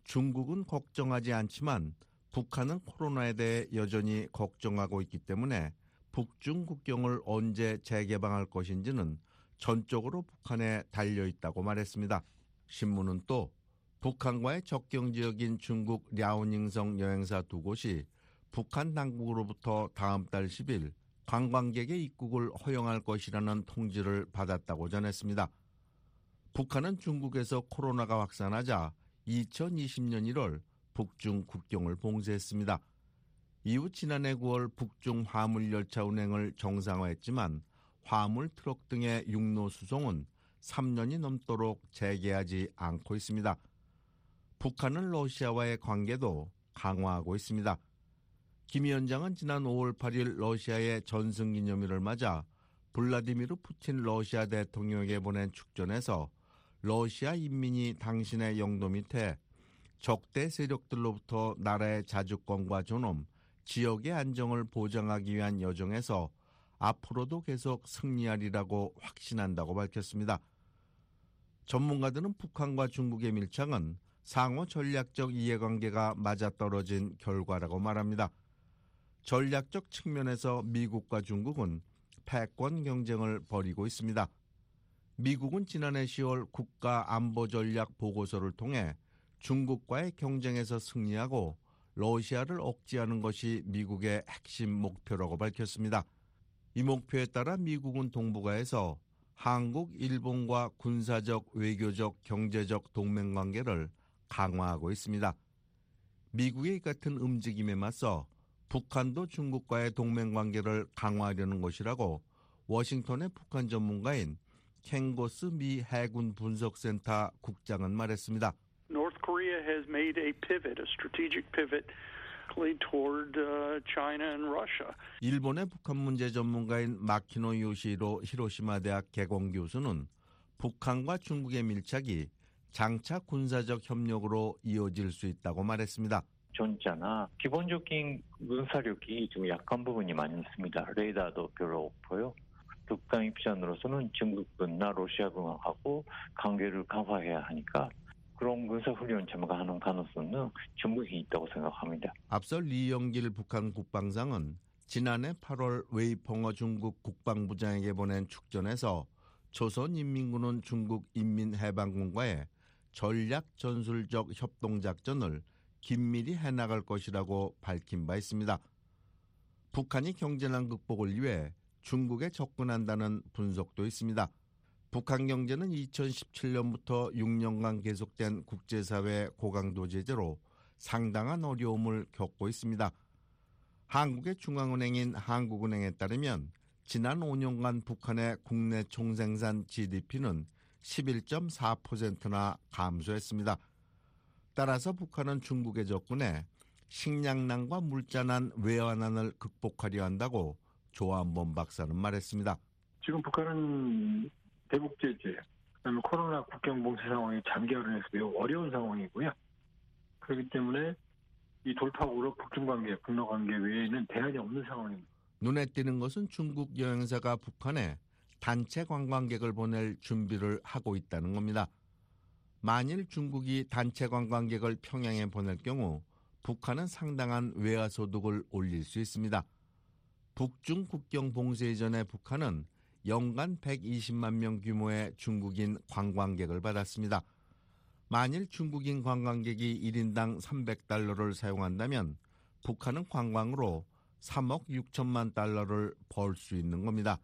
중국은 걱정하지 않지만 북한은 코로나에 대해 여전히 걱정하고 있기 때문에 북중 국경을 언제 재개방할 것인지는 전적으로 북한에 달려 있다고 말했습니다. 신문은 또 북한과의 접경 지역인 중국 랴오닝성 여행사 두 곳이 북한 당국으로부터 다음 달 10일 관광객의 입국을 허용할 것이라는 통지를 받았다고 전했습니다. 북한은 중국에서 코로나가 확산하자 2020년 1월 북중 국경을 봉쇄했습니다. 이후 지난해 9월 북중 화물 열차 운행을 정상화했지만 화물 트럭 등의 육로 수송은 3년이 넘도록 재개하지 않고 있습니다. 북한은 러시아와의 관계도 강화하고 있습니다. 김 위원장은 지난 5월 8일 러시아의 전승기념일을 맞아 블라디미르 푸틴 러시아 대통령에게 보낸 축전에서 러시아 인민이 당신의 영도 밑에 적대 세력들로부터 나라의 자주권과 존엄, 지역의 안정을 보장하기 위한 여정에서 앞으로도 계속 승리하리라고 확신한다고 밝혔습니다. 전문가들은 북한과 중국의 밀착은 상호 전략적 이해관계가 맞아떨어진 결과라고 말합니다. 전략적 측면에서 미국과 중국은 패권 경쟁을 벌이고 있습니다. 미국은 지난해 10월 국가 안보 전략 보고서를 통해 중국과의 경쟁에서 승리하고 러시아를 억제하는 것이 미국의 핵심 목표라고 밝혔습니다. 이 목표에 따라 미국은 동북아에서 한국, 일본과 군사적, 외교적, 경제적 동맹 관계를 강화하고 있습니다. 미국의 같은 움직임에 맞서 북한도 중국과의 동맹 관계를 강화하려는 것이라고 워싱턴의 북한 전문가인 캥고스 미 해군 분석센터 국장은 말했습니다. North Korea has made a pivot, a strategic pivot toward China and Russia. 일본의 북한 문제 전문가인 마키노 요시로 히로시마 대학 개공 교수는 북한과 중국의 밀착이 장차 군사적 협력으로 이어질 수 있다고 말했습니다. 전자나 기본적인 군사력이 좀 약한 부분이 많이 있습니다. 레이더도 별로 없고요. 북한 입장으로서는 중국군나 러시아군하고 관계를 강화해야 하니까 그런 군사훈련 참가하는 가능성은 충분히 있다고 생각합니다. 앞서 리영길 북한 국방상은 지난해 8월 웨이펑어 중국 국방부장에게 보낸 축전에서 조선인민군은 중국 인민해방군과의 전략 전술적 협동작전을 긴밀히 해나갈 것이라고 밝힌 바 있습니다. 북한이 경제난 극복을 위해 중국에 접근한다는 분석도 있습니다. 북한 경제는 2017년부터 6년간 계속된 국제사회 고강도 제재로 상당한 어려움을 겪고 있습니다. 한국의 중앙은행인 한국은행에 따르면 지난 5년간 북한의 국내 총생산 GDP는 11.4%나 감소했습니다. 따라서 북한은 중국에 접근해 식량난과 물자난, 외환난을 극복하려 한다고 조한범 박사는 말했습니다. 지금 북한은 대북 제재, 그다음에 코로나 국경 봉쇄 상황이 장기화로 해서 매우 어려운 상황이고요. 그렇기 때문에 이 돌파구로 북중 관계, 북러 관계 외에는 대안이 없는 상황입니다. 눈에 띄는 것은 중국 여행사가 북한에 단체 관광객을 보낼 준비를 하고 있다는 겁니다. 만일 중국이 단체 관광객을 평양에 보낼 경우 북한은 상당한 외화 소득을 올릴 수 있습니다. 북중 국경 봉쇄 이전에 북한은 연간 120만 명 규모의 중국인 관광객을 받았습니다. 만일 중국인 관광객이 1인당 300달러를 사용한다면 북한은 관광으로 3억 6천만 달러를 벌 수 있는 겁니다.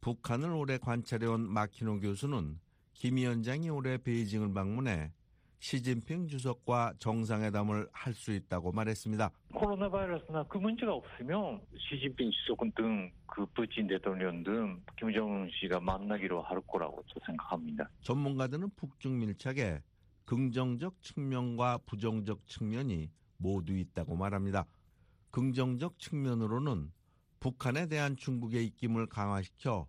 북한을 오래 관찰해온 마키노 교수는 김 위원장이 올해 베이징을 방문해 시진핑 주석과 정상회담을 할 수 있다고 말했습니다. 코로나 바이러스나 그 문제가 없으면 시진핑 주석 등그 푸틴 대통령 등 김정은 씨가 만나기로 할 거라고 저 생각합니다. 전문가들은 북중 밀착에 긍정적 측면과 부정적 측면이 모두 있다고 말합니다. 긍정적 측면으로는 북한에 대한 중국의 입김을 강화시켜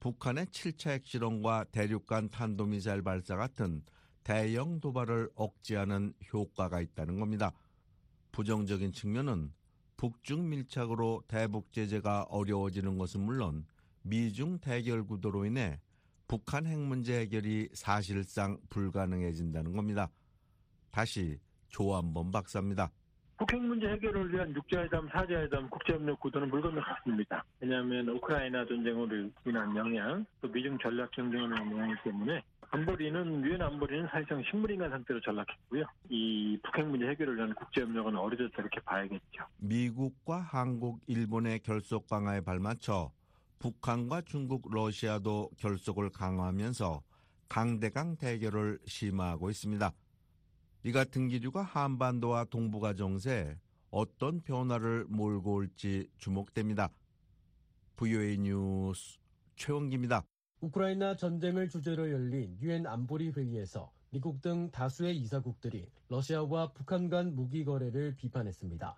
북한의 7차 핵실험과 대륙간 탄도미사일 발사 같은 대형 도발을 억제하는 효과가 있다는 겁니다. 부정적인 측면은 북중 밀착으로 대북 제재가 어려워지는 것은 물론 미중 대결 구도로 인해 북한 핵 문제 해결이 사실상 불가능해진다는 겁니다. 다시 조한범 박사입니다. 북핵 문제 해결을 위한 육자회담, 사자회담, 국제협력 구도는 물 건너갔습니다. 왜냐하면 우크라이나 전쟁으로 인한 영향, 또 미중 전략 경쟁으로 인한 영향 때문에 안보리는 유엔 안보리는 사실상 식물인간 상태로 전락했고요. 이 북핵 문제 해결을 위한 국제협력은 어려졌다 이렇게 봐야겠죠. 미국과 한국, 일본의 결속 강화에 발맞춰 북한과 중국, 러시아도 결속을 강화하면서 강대강 대결을 심화하고 있습니다. 이 같은 기류가 한반도와 동북아 정세에 어떤 변화를 몰고 올지 주목됩니다. VOA 뉴스 최원기입니다. 우크라이나 전쟁을 주제로 열린 유엔 안보리 회의에서 미국 등 다수의 이사국들이 러시아와 북한 간 무기 거래를 비판했습니다.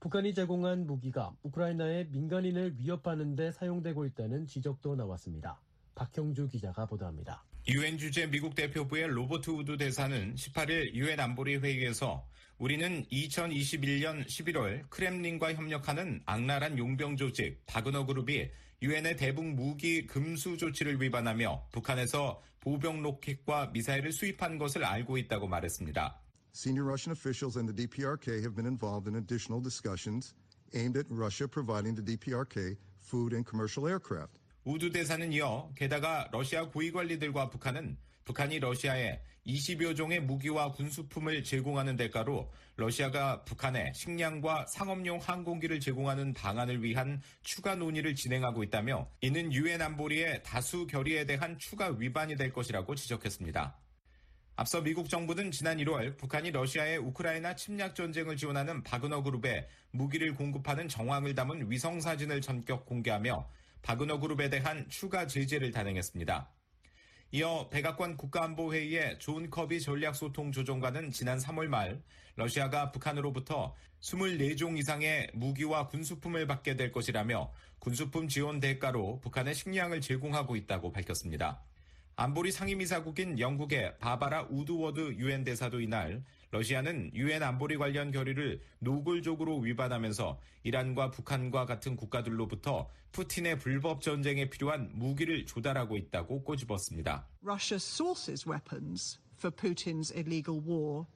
북한이 제공한 무기가 우크라이나의 민간인을 위협하는 데 사용되고 있다는 지적도 나왔습니다. 박형주 기자가 보도합니다. 유엔 주재 미국 대표부의 로버트 우드 대사는 18일 유엔 안보리 회의에서 우리는 2021년 11월 크렘린과 협력하는 악랄한 용병 조직 바그너 그룹이 유엔의 대북 무기 금수 조치를 위반하며 북한에서 보병 로켓과 미사일을 수입한 것을 알고 있다고 말했습니다. Senior Russian officials and the DPRK have been involved in additional discussions aimed at Russia providing the DPRK food and commercial aircraft. 우드 대사는 이어 게다가 러시아 고위 관리들과 북한은 북한이 러시아에 20여 종의 무기와 군수품을 제공하는 대가로 러시아가 북한에 식량과 상업용 항공기를 제공하는 방안을 위한 추가 논의를 진행하고 있다며 이는 유엔 안보리의 다수 결의에 대한 추가 위반이 될 것이라고 지적했습니다. 앞서 미국 정부는 지난 1월 북한이 러시아의 우크라이나 침략 전쟁을 지원하는 바그너 그룹에 무기를 공급하는 정황을 담은 위성 사진을 전격 공개하며 바그너 그룹에 대한 추가 제재를 단행했습니다. 이어 백악관 국가안보회의의 존 커비 전략소통조정관은 지난 3월 말 러시아가 북한으로부터 24종 이상의 무기와 군수품을 받게 될 것이라며 군수품 지원 대가로 북한에 식량을 제공하고 있다고 밝혔습니다. 안보리 상임이사국인 영국의 바바라 우드워드 유엔 대사도 이날 러시아는 유엔 안보리 관련 결의를 노골적으로 위반하면서 이란과 북한과 같은 국가들로부터 푸틴의 불법 전쟁에 필요한 무기를 조달하고 있다고 꼬집었습니다. Russia sources weapons for Putin's illegal war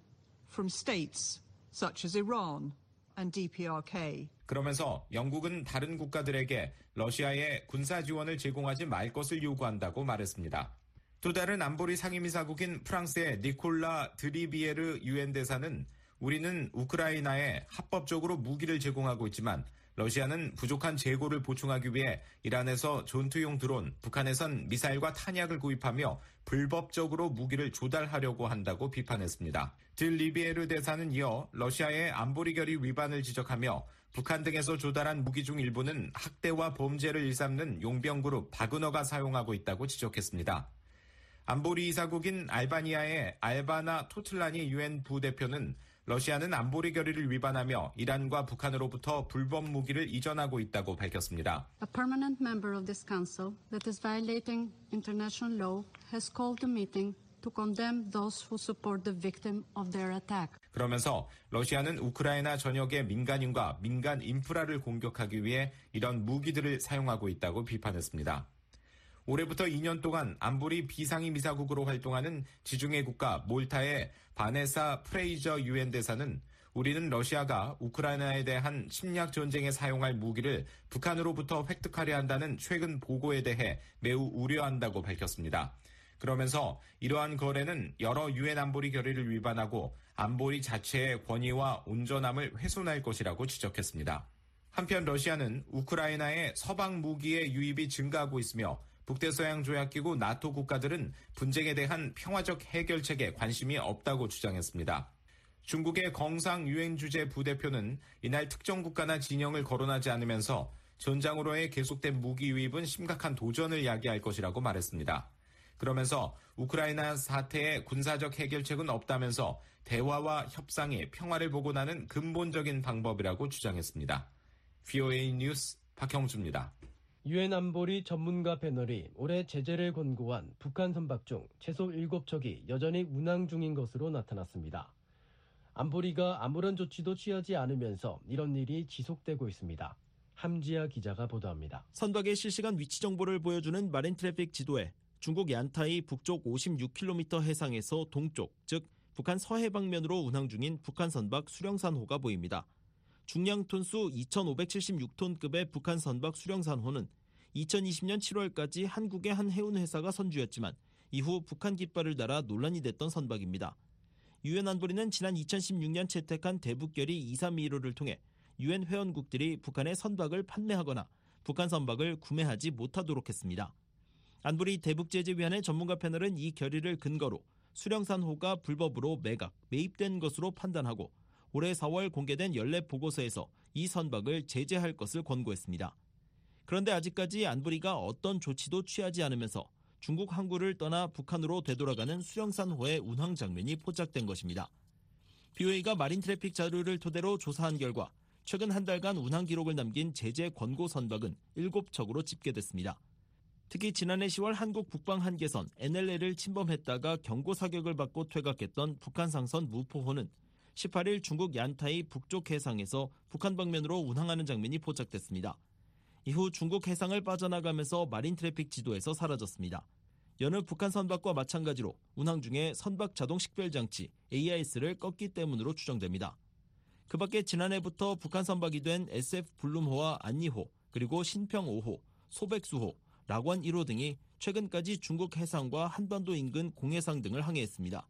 from states such as Iran and DPRK. 그러면서 영국은 다른 국가들에게 러시아에 군사 지원을 제공하지 말 것을 요구한다고 말했습니다. 또 다른 안보리 상임이사국인 프랑스의 니콜라 드리비에르 유엔 대사는 우리는 우크라이나에 합법적으로 무기를 제공하고 있지만 러시아는 부족한 재고를 보충하기 위해 이란에서 전투용 드론, 북한에선 미사일과 탄약을 구입하며 불법적으로 무기를 조달하려고 한다고 비판했습니다. 들리비에르 대사는 이어 러시아의 안보리 결의 위반을 지적하며 북한 등에서 조달한 무기 중 일부는 학대와 범죄를 일삼는 용병그룹 바그너가 사용하고 있다고 지적했습니다. 안보리 이사국인 알바니아의 알바나 토틀라니 유엔 부대표는 러시아는 안보리 결의를 위반하며 이란과 북한으로부터 불법 무기를 이전하고 있다고 밝혔습니다. A permanent member of this council that is violating international law has called a meeting to condemn those who support the victim of their attack. 그러면서 러시아는 우크라이나 전역의 민간인과 민간 인프라를 공격하기 위해 이런 무기들을 사용하고 있다고 비판했습니다. 올해부터 2년 동안 안보리 비상임 이사국으로 활동하는 지중해 국가 몰타의 바네사 프레이저 유엔 대사는 우리는 러시아가 우크라이나에 대한 침략 전쟁에 사용할 무기를 북한으로부터 획득하려 한다는 최근 보고에 대해 매우 우려한다고 밝혔습니다. 그러면서 이러한 거래는 여러 유엔 안보리 결의를 위반하고 안보리 자체의 권위와 온전함을 훼손할 것이라고 지적했습니다. 한편 러시아는 우크라이나의 서방 무기의 유입이 증가하고 있으며 북대서양 조약 기구 나토 국가들은 분쟁에 대한 평화적 해결책에 관심이 없다고 주장했습니다. 중국의 경상 유엔 주재 부대표는 이날 특정 국가나 진영을 거론하지 않으면서 전장으로의 계속된 무기 유입은 심각한 도전을 야기할 것이라고 말했습니다. 그러면서 우크라이나 사태의 군사적 해결책은 없다면서 대화와 협상이 평화를 복원하는 근본적인 방법이라고 주장했습니다. VOA 뉴스 박형주입니다. 유엔 안보리 전문가 패널이 올해 제재를 권고한 북한 선박 중 최소 7척이 여전히 운항 중인 것으로 나타났습니다. 안보리가 아무런 조치도 취하지 않으면서 이런 일이 지속되고 있습니다. 함지아 기자가 보도합니다. 선박의 실시간 위치 정보를 보여주는 마린 트래픽 지도에 중국 얀타이 북쪽 56km 해상에서 동쪽, 즉 북한 서해 방면으로 운항 중인 북한 선박 수령산호가 보입니다. 중량 톤수 2,576톤급의 북한 선박 수령산호는 2020년 7월까지 한국의 한 해운 회사가 선주였지만 이후 북한 깃발을 달아 논란이 됐던 선박입니다. 유엔 안보리는 지난 2016년 채택한 대북결의 2315를 통해 유엔 회원국들이 북한의 선박을 판매하거나 북한 선박을 구매하지 못하도록 했습니다. 안보리 대북제재위원회 전문가 패널은 이 결의를 근거로 수령산호가 불법으로 매각, 매입된 것으로 판단하고 올해 4월 공개된 연례 보고서에서 이 선박을 제재할 것을 권고했습니다. 그런데 아직까지 안보리가 어떤 조치도 취하지 않으면서 중국 항구를 떠나 북한으로 되돌아가는 수령산호의 운항 장면이 포착된 것입니다. BOA가 마린 트래픽 자료를 토대로 조사한 결과 최근 한 달간 운항 기록을 남긴 제재 권고 선박은 7척으로 집계됐습니다. 특히 지난해 10월 한국 북방 한계선 NLL을 침범했다가 경고 사격을 받고 퇴각했던 북한 상선 무포호는 18일 중국 얀타이 북쪽 해상에서 북한 방면으로 운항하는 장면이 포착됐습니다. 이후 중국 해상을 빠져나가면서 마린 트래픽 지도에서 사라졌습니다. 여느 북한 선박과 마찬가지로 운항 중에 선박 자동 식별 장치 AIS를 껐기 때문으로 추정됩니다. 그 밖에 지난해부터 북한 선박이 된 SF 블룸호와 안니호, 그리고 신평 5호, 소백수호, 락원 1호 등이 최근까지 중국 해상과 한반도 인근 공해상 등을 항해했습니다.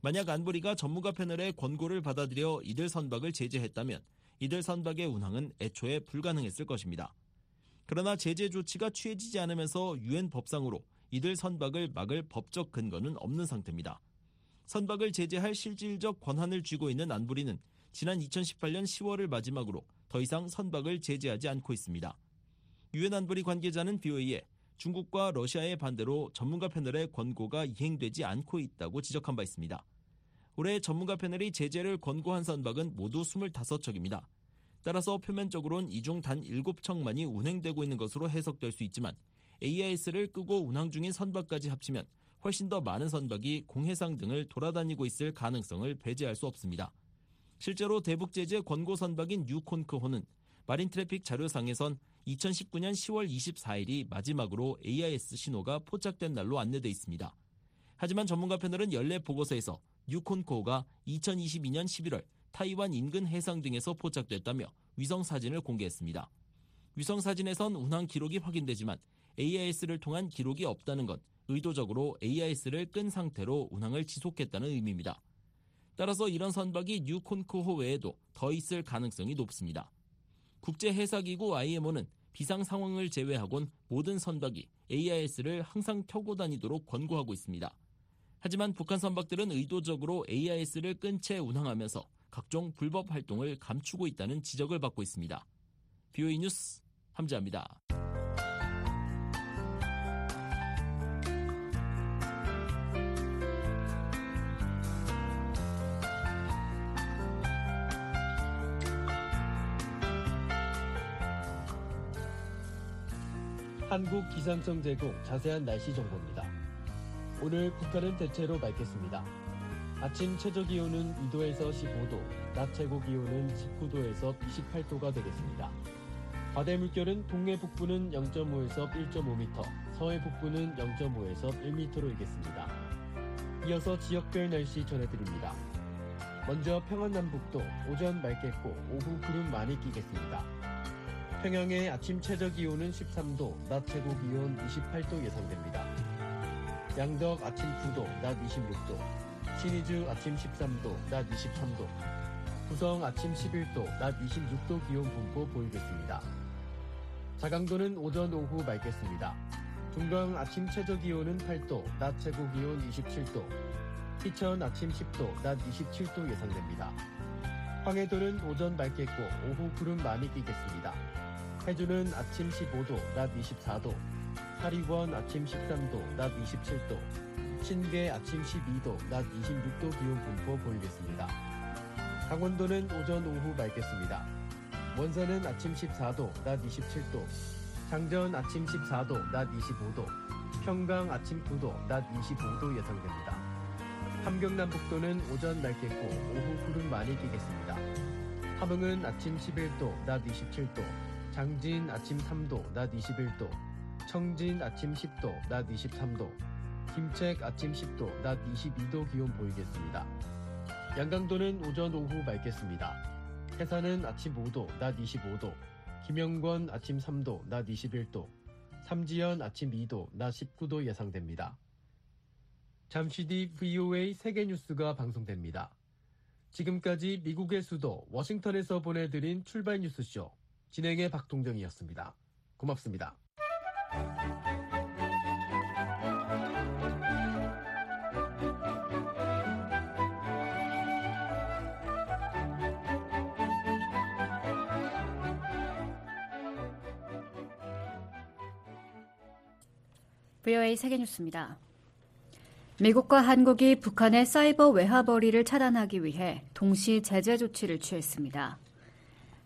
만약 안보리가 전문가 패널의 권고를 받아들여 이들 선박을 제재했다면 이들 선박의 운항은 애초에 불가능했을 것입니다. 그러나 제재 조치가 취해지지 않으면서 유엔 법상으로 이들 선박을 막을 법적 근거는 없는 상태입니다. 선박을 제재할 실질적 권한을 쥐고 있는 안보리는 지난 2018년 10월을 마지막으로 더 이상 선박을 제재하지 않고 있습니다. 유엔 안보리 관계자는 BOA에 중국과 러시아의 반대로 전문가 패널의 권고가 이행되지 않고 있다고 지적한 바 있습니다. 올해 전문가 패널이 제재를 권고한 선박은 모두 25척입니다. 따라서 표면적으로는 이중 단 7척만이 운행되고 있는 것으로 해석될 수 있지만 AIS를 끄고 운항 중인 선박까지 합치면 훨씬 더 많은 선박이 공해상 등을 돌아다니고 있을 가능성을 배제할 수 없습니다. 실제로 대북 제재 권고 선박인 뉴콘크호는 마린 트래픽 자료상에선 2019년 10월 24일이 마지막으로 AIS 신호가 포착된 날로 안내돼 있습니다. 하지만 전문가 패널은 연례 보고서에서 뉴콘코가 2022년 11월 타이완 인근 해상 등에서 포착됐다며 위성 사진을 공개했습니다. 위성 사진에선 운항 기록이 확인되지만 AIS를 통한 기록이 없다는 건 의도적으로 AIS를 끈 상태로 운항을 지속했다는 의미입니다. 따라서 이런 선박이 뉴콘코호 외에도 더 있을 가능성이 높습니다. 국제해사기구 IMO는 비상 상황을 제외하곤 모든 선박이 AIS를 항상 켜고 다니도록 권고하고 있습니다. 하지만 북한 선박들은 의도적으로 AIS를 끈 채 운항하면서 각종 불법 활동을 감추고 있다는 지적을 받고 있습니다. BOE 뉴스 함재합니다. 한국 기상청 제공 자세한 날씨 정보입니다. 오늘 북한은 대체로 맑겠습니다. 아침 최저 기온은 2도에서 15도, 낮 최고 기온은 19도에서 28도가 되겠습니다. 바다 물결은 동해 북부는 0.5에서 1.5m, 서해 북부는 0.5에서 1m로 일겠습니다. 이어서 지역별 날씨 전해드립니다. 먼저 평안남북도 오전 맑겠고 오후 구름 많이 끼겠습니다. 평양의 아침 최저 기온은 13도, 낮 최고 기온 28도 예상됩니다. 양덕 아침 9도, 낮 26도, 신의주 아침 13도, 낮 23도, 구성 아침 11도, 낮 26도 기온 분포 보이겠습니다. 자강도는 오전 오후 맑겠습니다. 중강 아침 최저 기온은 8도, 낮 최고 기온 27도, 희천 아침 10도, 낮 27도 예상됩니다. 황해도는 오전 맑겠고 오후 구름 많이 끼겠습니다. 해주는 아침 15도, 낮 24도, 사리원 아침 13도, 낮 27도, 신계 아침 12도, 낮 26도 기온 분포 보이겠습니다. 강원도는 오전 오후 맑겠습니다. 원산은 아침 14도, 낮 27도, 장전 아침 14도, 낮 25도, 평강 아침 9도, 낮 25도 예상됩니다. 함경남북도는 오전 맑겠고 오후 구름 많이 끼겠습니다. 함흥은 아침 11도, 낮 27도, 장진 아침 3도, 낮 21도, 청진 아침 10도, 낮 23도, 김책 아침 10도, 낮 22도 기온 보이겠습니다. 양강도는 오전 오후 맑겠습니다. 해산은 아침 5도, 낮 25도, 김영권 아침 3도, 낮 21도, 삼지연 아침 2도, 낮 19도 예상됩니다. 잠시 뒤 VOA 세계 뉴스가 방송됩니다. 지금까지 미국의 수도 워싱턴에서 보내드린 출발 뉴스쇼 진행의 박동정이었습니다. 고맙습니다. VOA 세계뉴스입니다. 미국과 한국이 북한의 사이버 외화벌이를 차단하기 위해 동시 제재 조치를 취했습니다.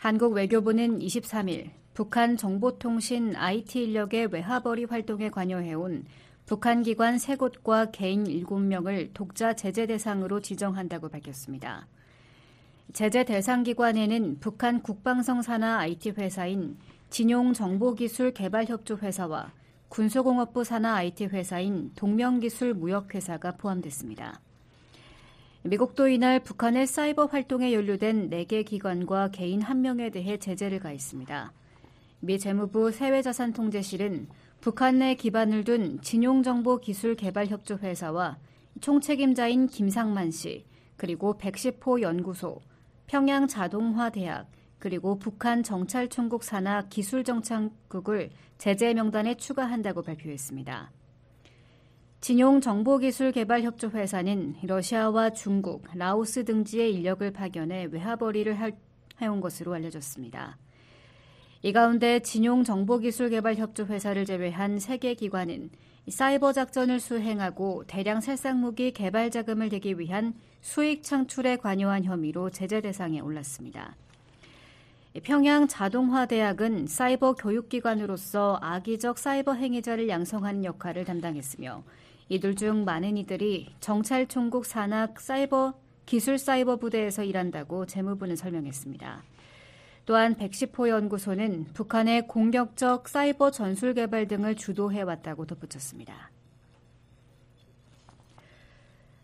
한국 외교부는 23일 북한 정보통신 IT 인력의 외화벌이 활동에 관여해온 북한 기관 3곳과 개인 7명을 독자 제재 대상으로 지정한다고 밝혔습니다. 제재 대상 기관에는 북한 국방성 산하 IT 회사인 진용정보기술개발협조회사와 군소공업부 산하 IT 회사인 동명기술무역회사가 포함됐습니다. 미국도 이날 북한의 사이버 활동에 연루된 4개 기관과 개인 1명에 대해 제재를 가했습니다. 미 재무부 세외자산통제실은 북한 내 기반을 둔 진용정보기술개발협조회사와 총책임자인 김상만 씨, 그리고 110호 연구소, 평양자동화대학, 그리고 북한 정찰총국 산하 기술정찰국을 제재 명단에 추가한다고 발표했습니다. 진용 정보기술개발협조회사는 러시아와 중국, 라오스 등지의 인력을 파견해 외화벌이를 해온 것으로 알려졌습니다. 이 가운데 진용 정보기술개발협조회사를 제외한 3개 기관은 사이버 작전을 수행하고 대량 살상 무기 개발 자금을 대기 위한 수익 창출에 관여한 혐의로 제재 대상에 올랐습니다. 평양 자동화대학은 사이버 교육기관으로서 악의적 사이버 행위자를 양성하는 역할을 담당했으며 이들 중 많은 이들이 정찰총국 산악 사이버 기술 사이버 부대에서 일한다고 재무부는 설명했습니다. 또한 110호 연구소는 북한의 공격적 사이버 전술 개발 등을 주도해왔다고 덧붙였습니다.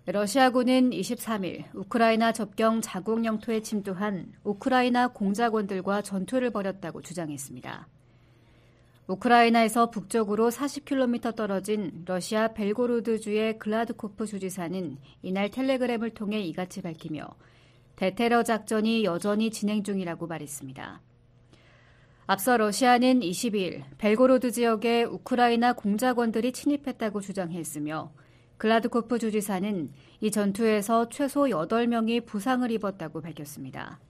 러시아군은 23일 우크라이나 접경 자국 영토에 침투한 우크라이나 공작원들과 전투를 벌였다고 주장했습니다. 우크라이나에서 북쪽으로 40km 떨어진 러시아 벨고로드주의 글라드코프 주지사는 이날 텔레그램을 통해 이같이 밝히며 대테러 작전이 여전히 진행 중이라고 말했습니다. 앞서 러시아는 22일 벨고로드 지역에 우크라이나 공작원들이 침입했다고 주장했으며 글라드코프 주지사는 이 전투에서 최소 8명이 부상을 입었다고 밝혔습니다.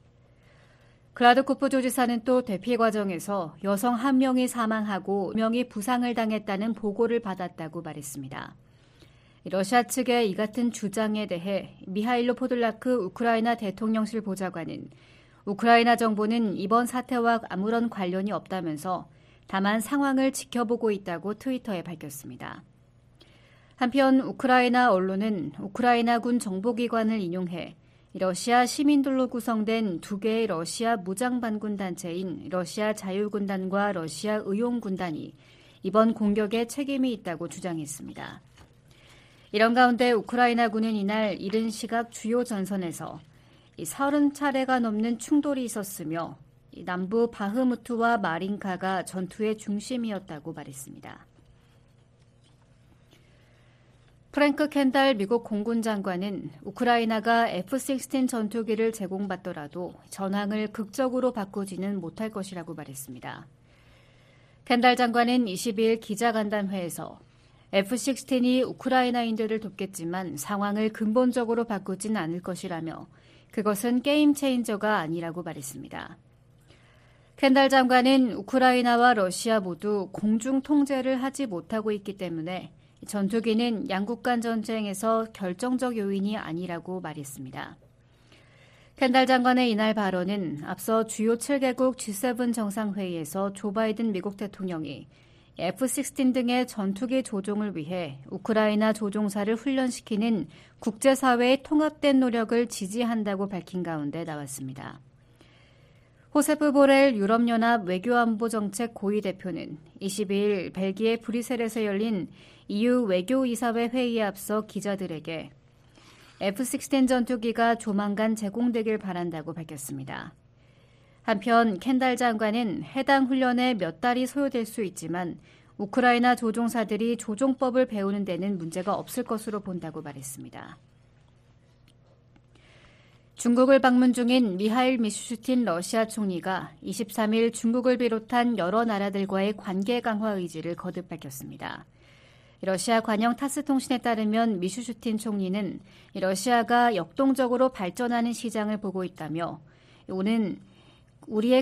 글라드코프 주지사는 또 대피 과정에서 여성 1명이 사망하고 2명이 부상을 당했다는 보고를 받았다고 말했습니다. 러시아 측의 이 같은 주장에 대해 미하일로 포들라크 우크라이나 대통령실 보좌관은 우크라이나 정부는 이번 사태와 아무런 관련이 없다면서 다만 상황을 지켜보고 있다고 트위터에 밝혔습니다. 한편 우크라이나 언론은 우크라이나군 정보기관을 인용해 러시아 시민들로 구성된 두 개의 러시아 무장반군 단체인 러시아 자유군단과 러시아 의용군단이 이번 공격에 책임이 있다고 주장했습니다. 이런 가운데 우크라이나군은 이날 이른 시각 주요 전선에서 30차례가 넘는 충돌이 있었으며 남부 바흐무트와 마린카가 전투의 중심이었다고 말했습니다. 프랭크 켄달 미국 공군 장관은 우크라이나가 F-16 전투기를 제공받더라도 전황을 극적으로 바꾸지는 못할 것이라고 말했습니다. 켄달 장관은 22일 기자간담회에서 F-16이 우크라이나인들을 돕겠지만 상황을 근본적으로 바꾸진 않을 것이라며 그것은 게임 체인저가 아니라고 말했습니다. 켄달 장관은 우크라이나와 러시아 모두 공중 통제를 하지 못하고 있기 때문에 전투기는 양국 간 전쟁에서 결정적 요인이 아니라고 말했습니다. 켄달 장관의 이날 발언은 앞서 주요 7개국 G7 정상회의에서 조 바이든 미국 대통령이 F-16 등의 전투기 조종을 위해 우크라이나 조종사를 훈련시키는 국제사회의 통합된 노력을 지지한다고 밝힌 가운데 나왔습니다. 호세프 보렐 유럽연합 외교안보정책 고위 대표는 22일 벨기에 브뤼셀에서 열린 EU 외교이사회 회의에 앞서 기자들에게 F-16 전투기가 조만간 제공되길 바란다고 밝혔습니다. 한편 켄달 장관은 해당 훈련에 몇 달이 소요될 수 있지만 우크라이나 조종사들이 조종법을 배우는 데는 문제가 없을 것으로 본다고 말했습니다. 중국을 방문 중인 미하일 미슈슈틴 러시아 총리가 23일 중국을 비롯한 여러 나라들과의 관계 강화 의지를 거듭 밝혔습니다. 러시아 관영 타스 통신에 따르면 미슈슈틴 총리는 러시아가 역동적으로 발전하는 시장을 보고 있다며 오는 우리의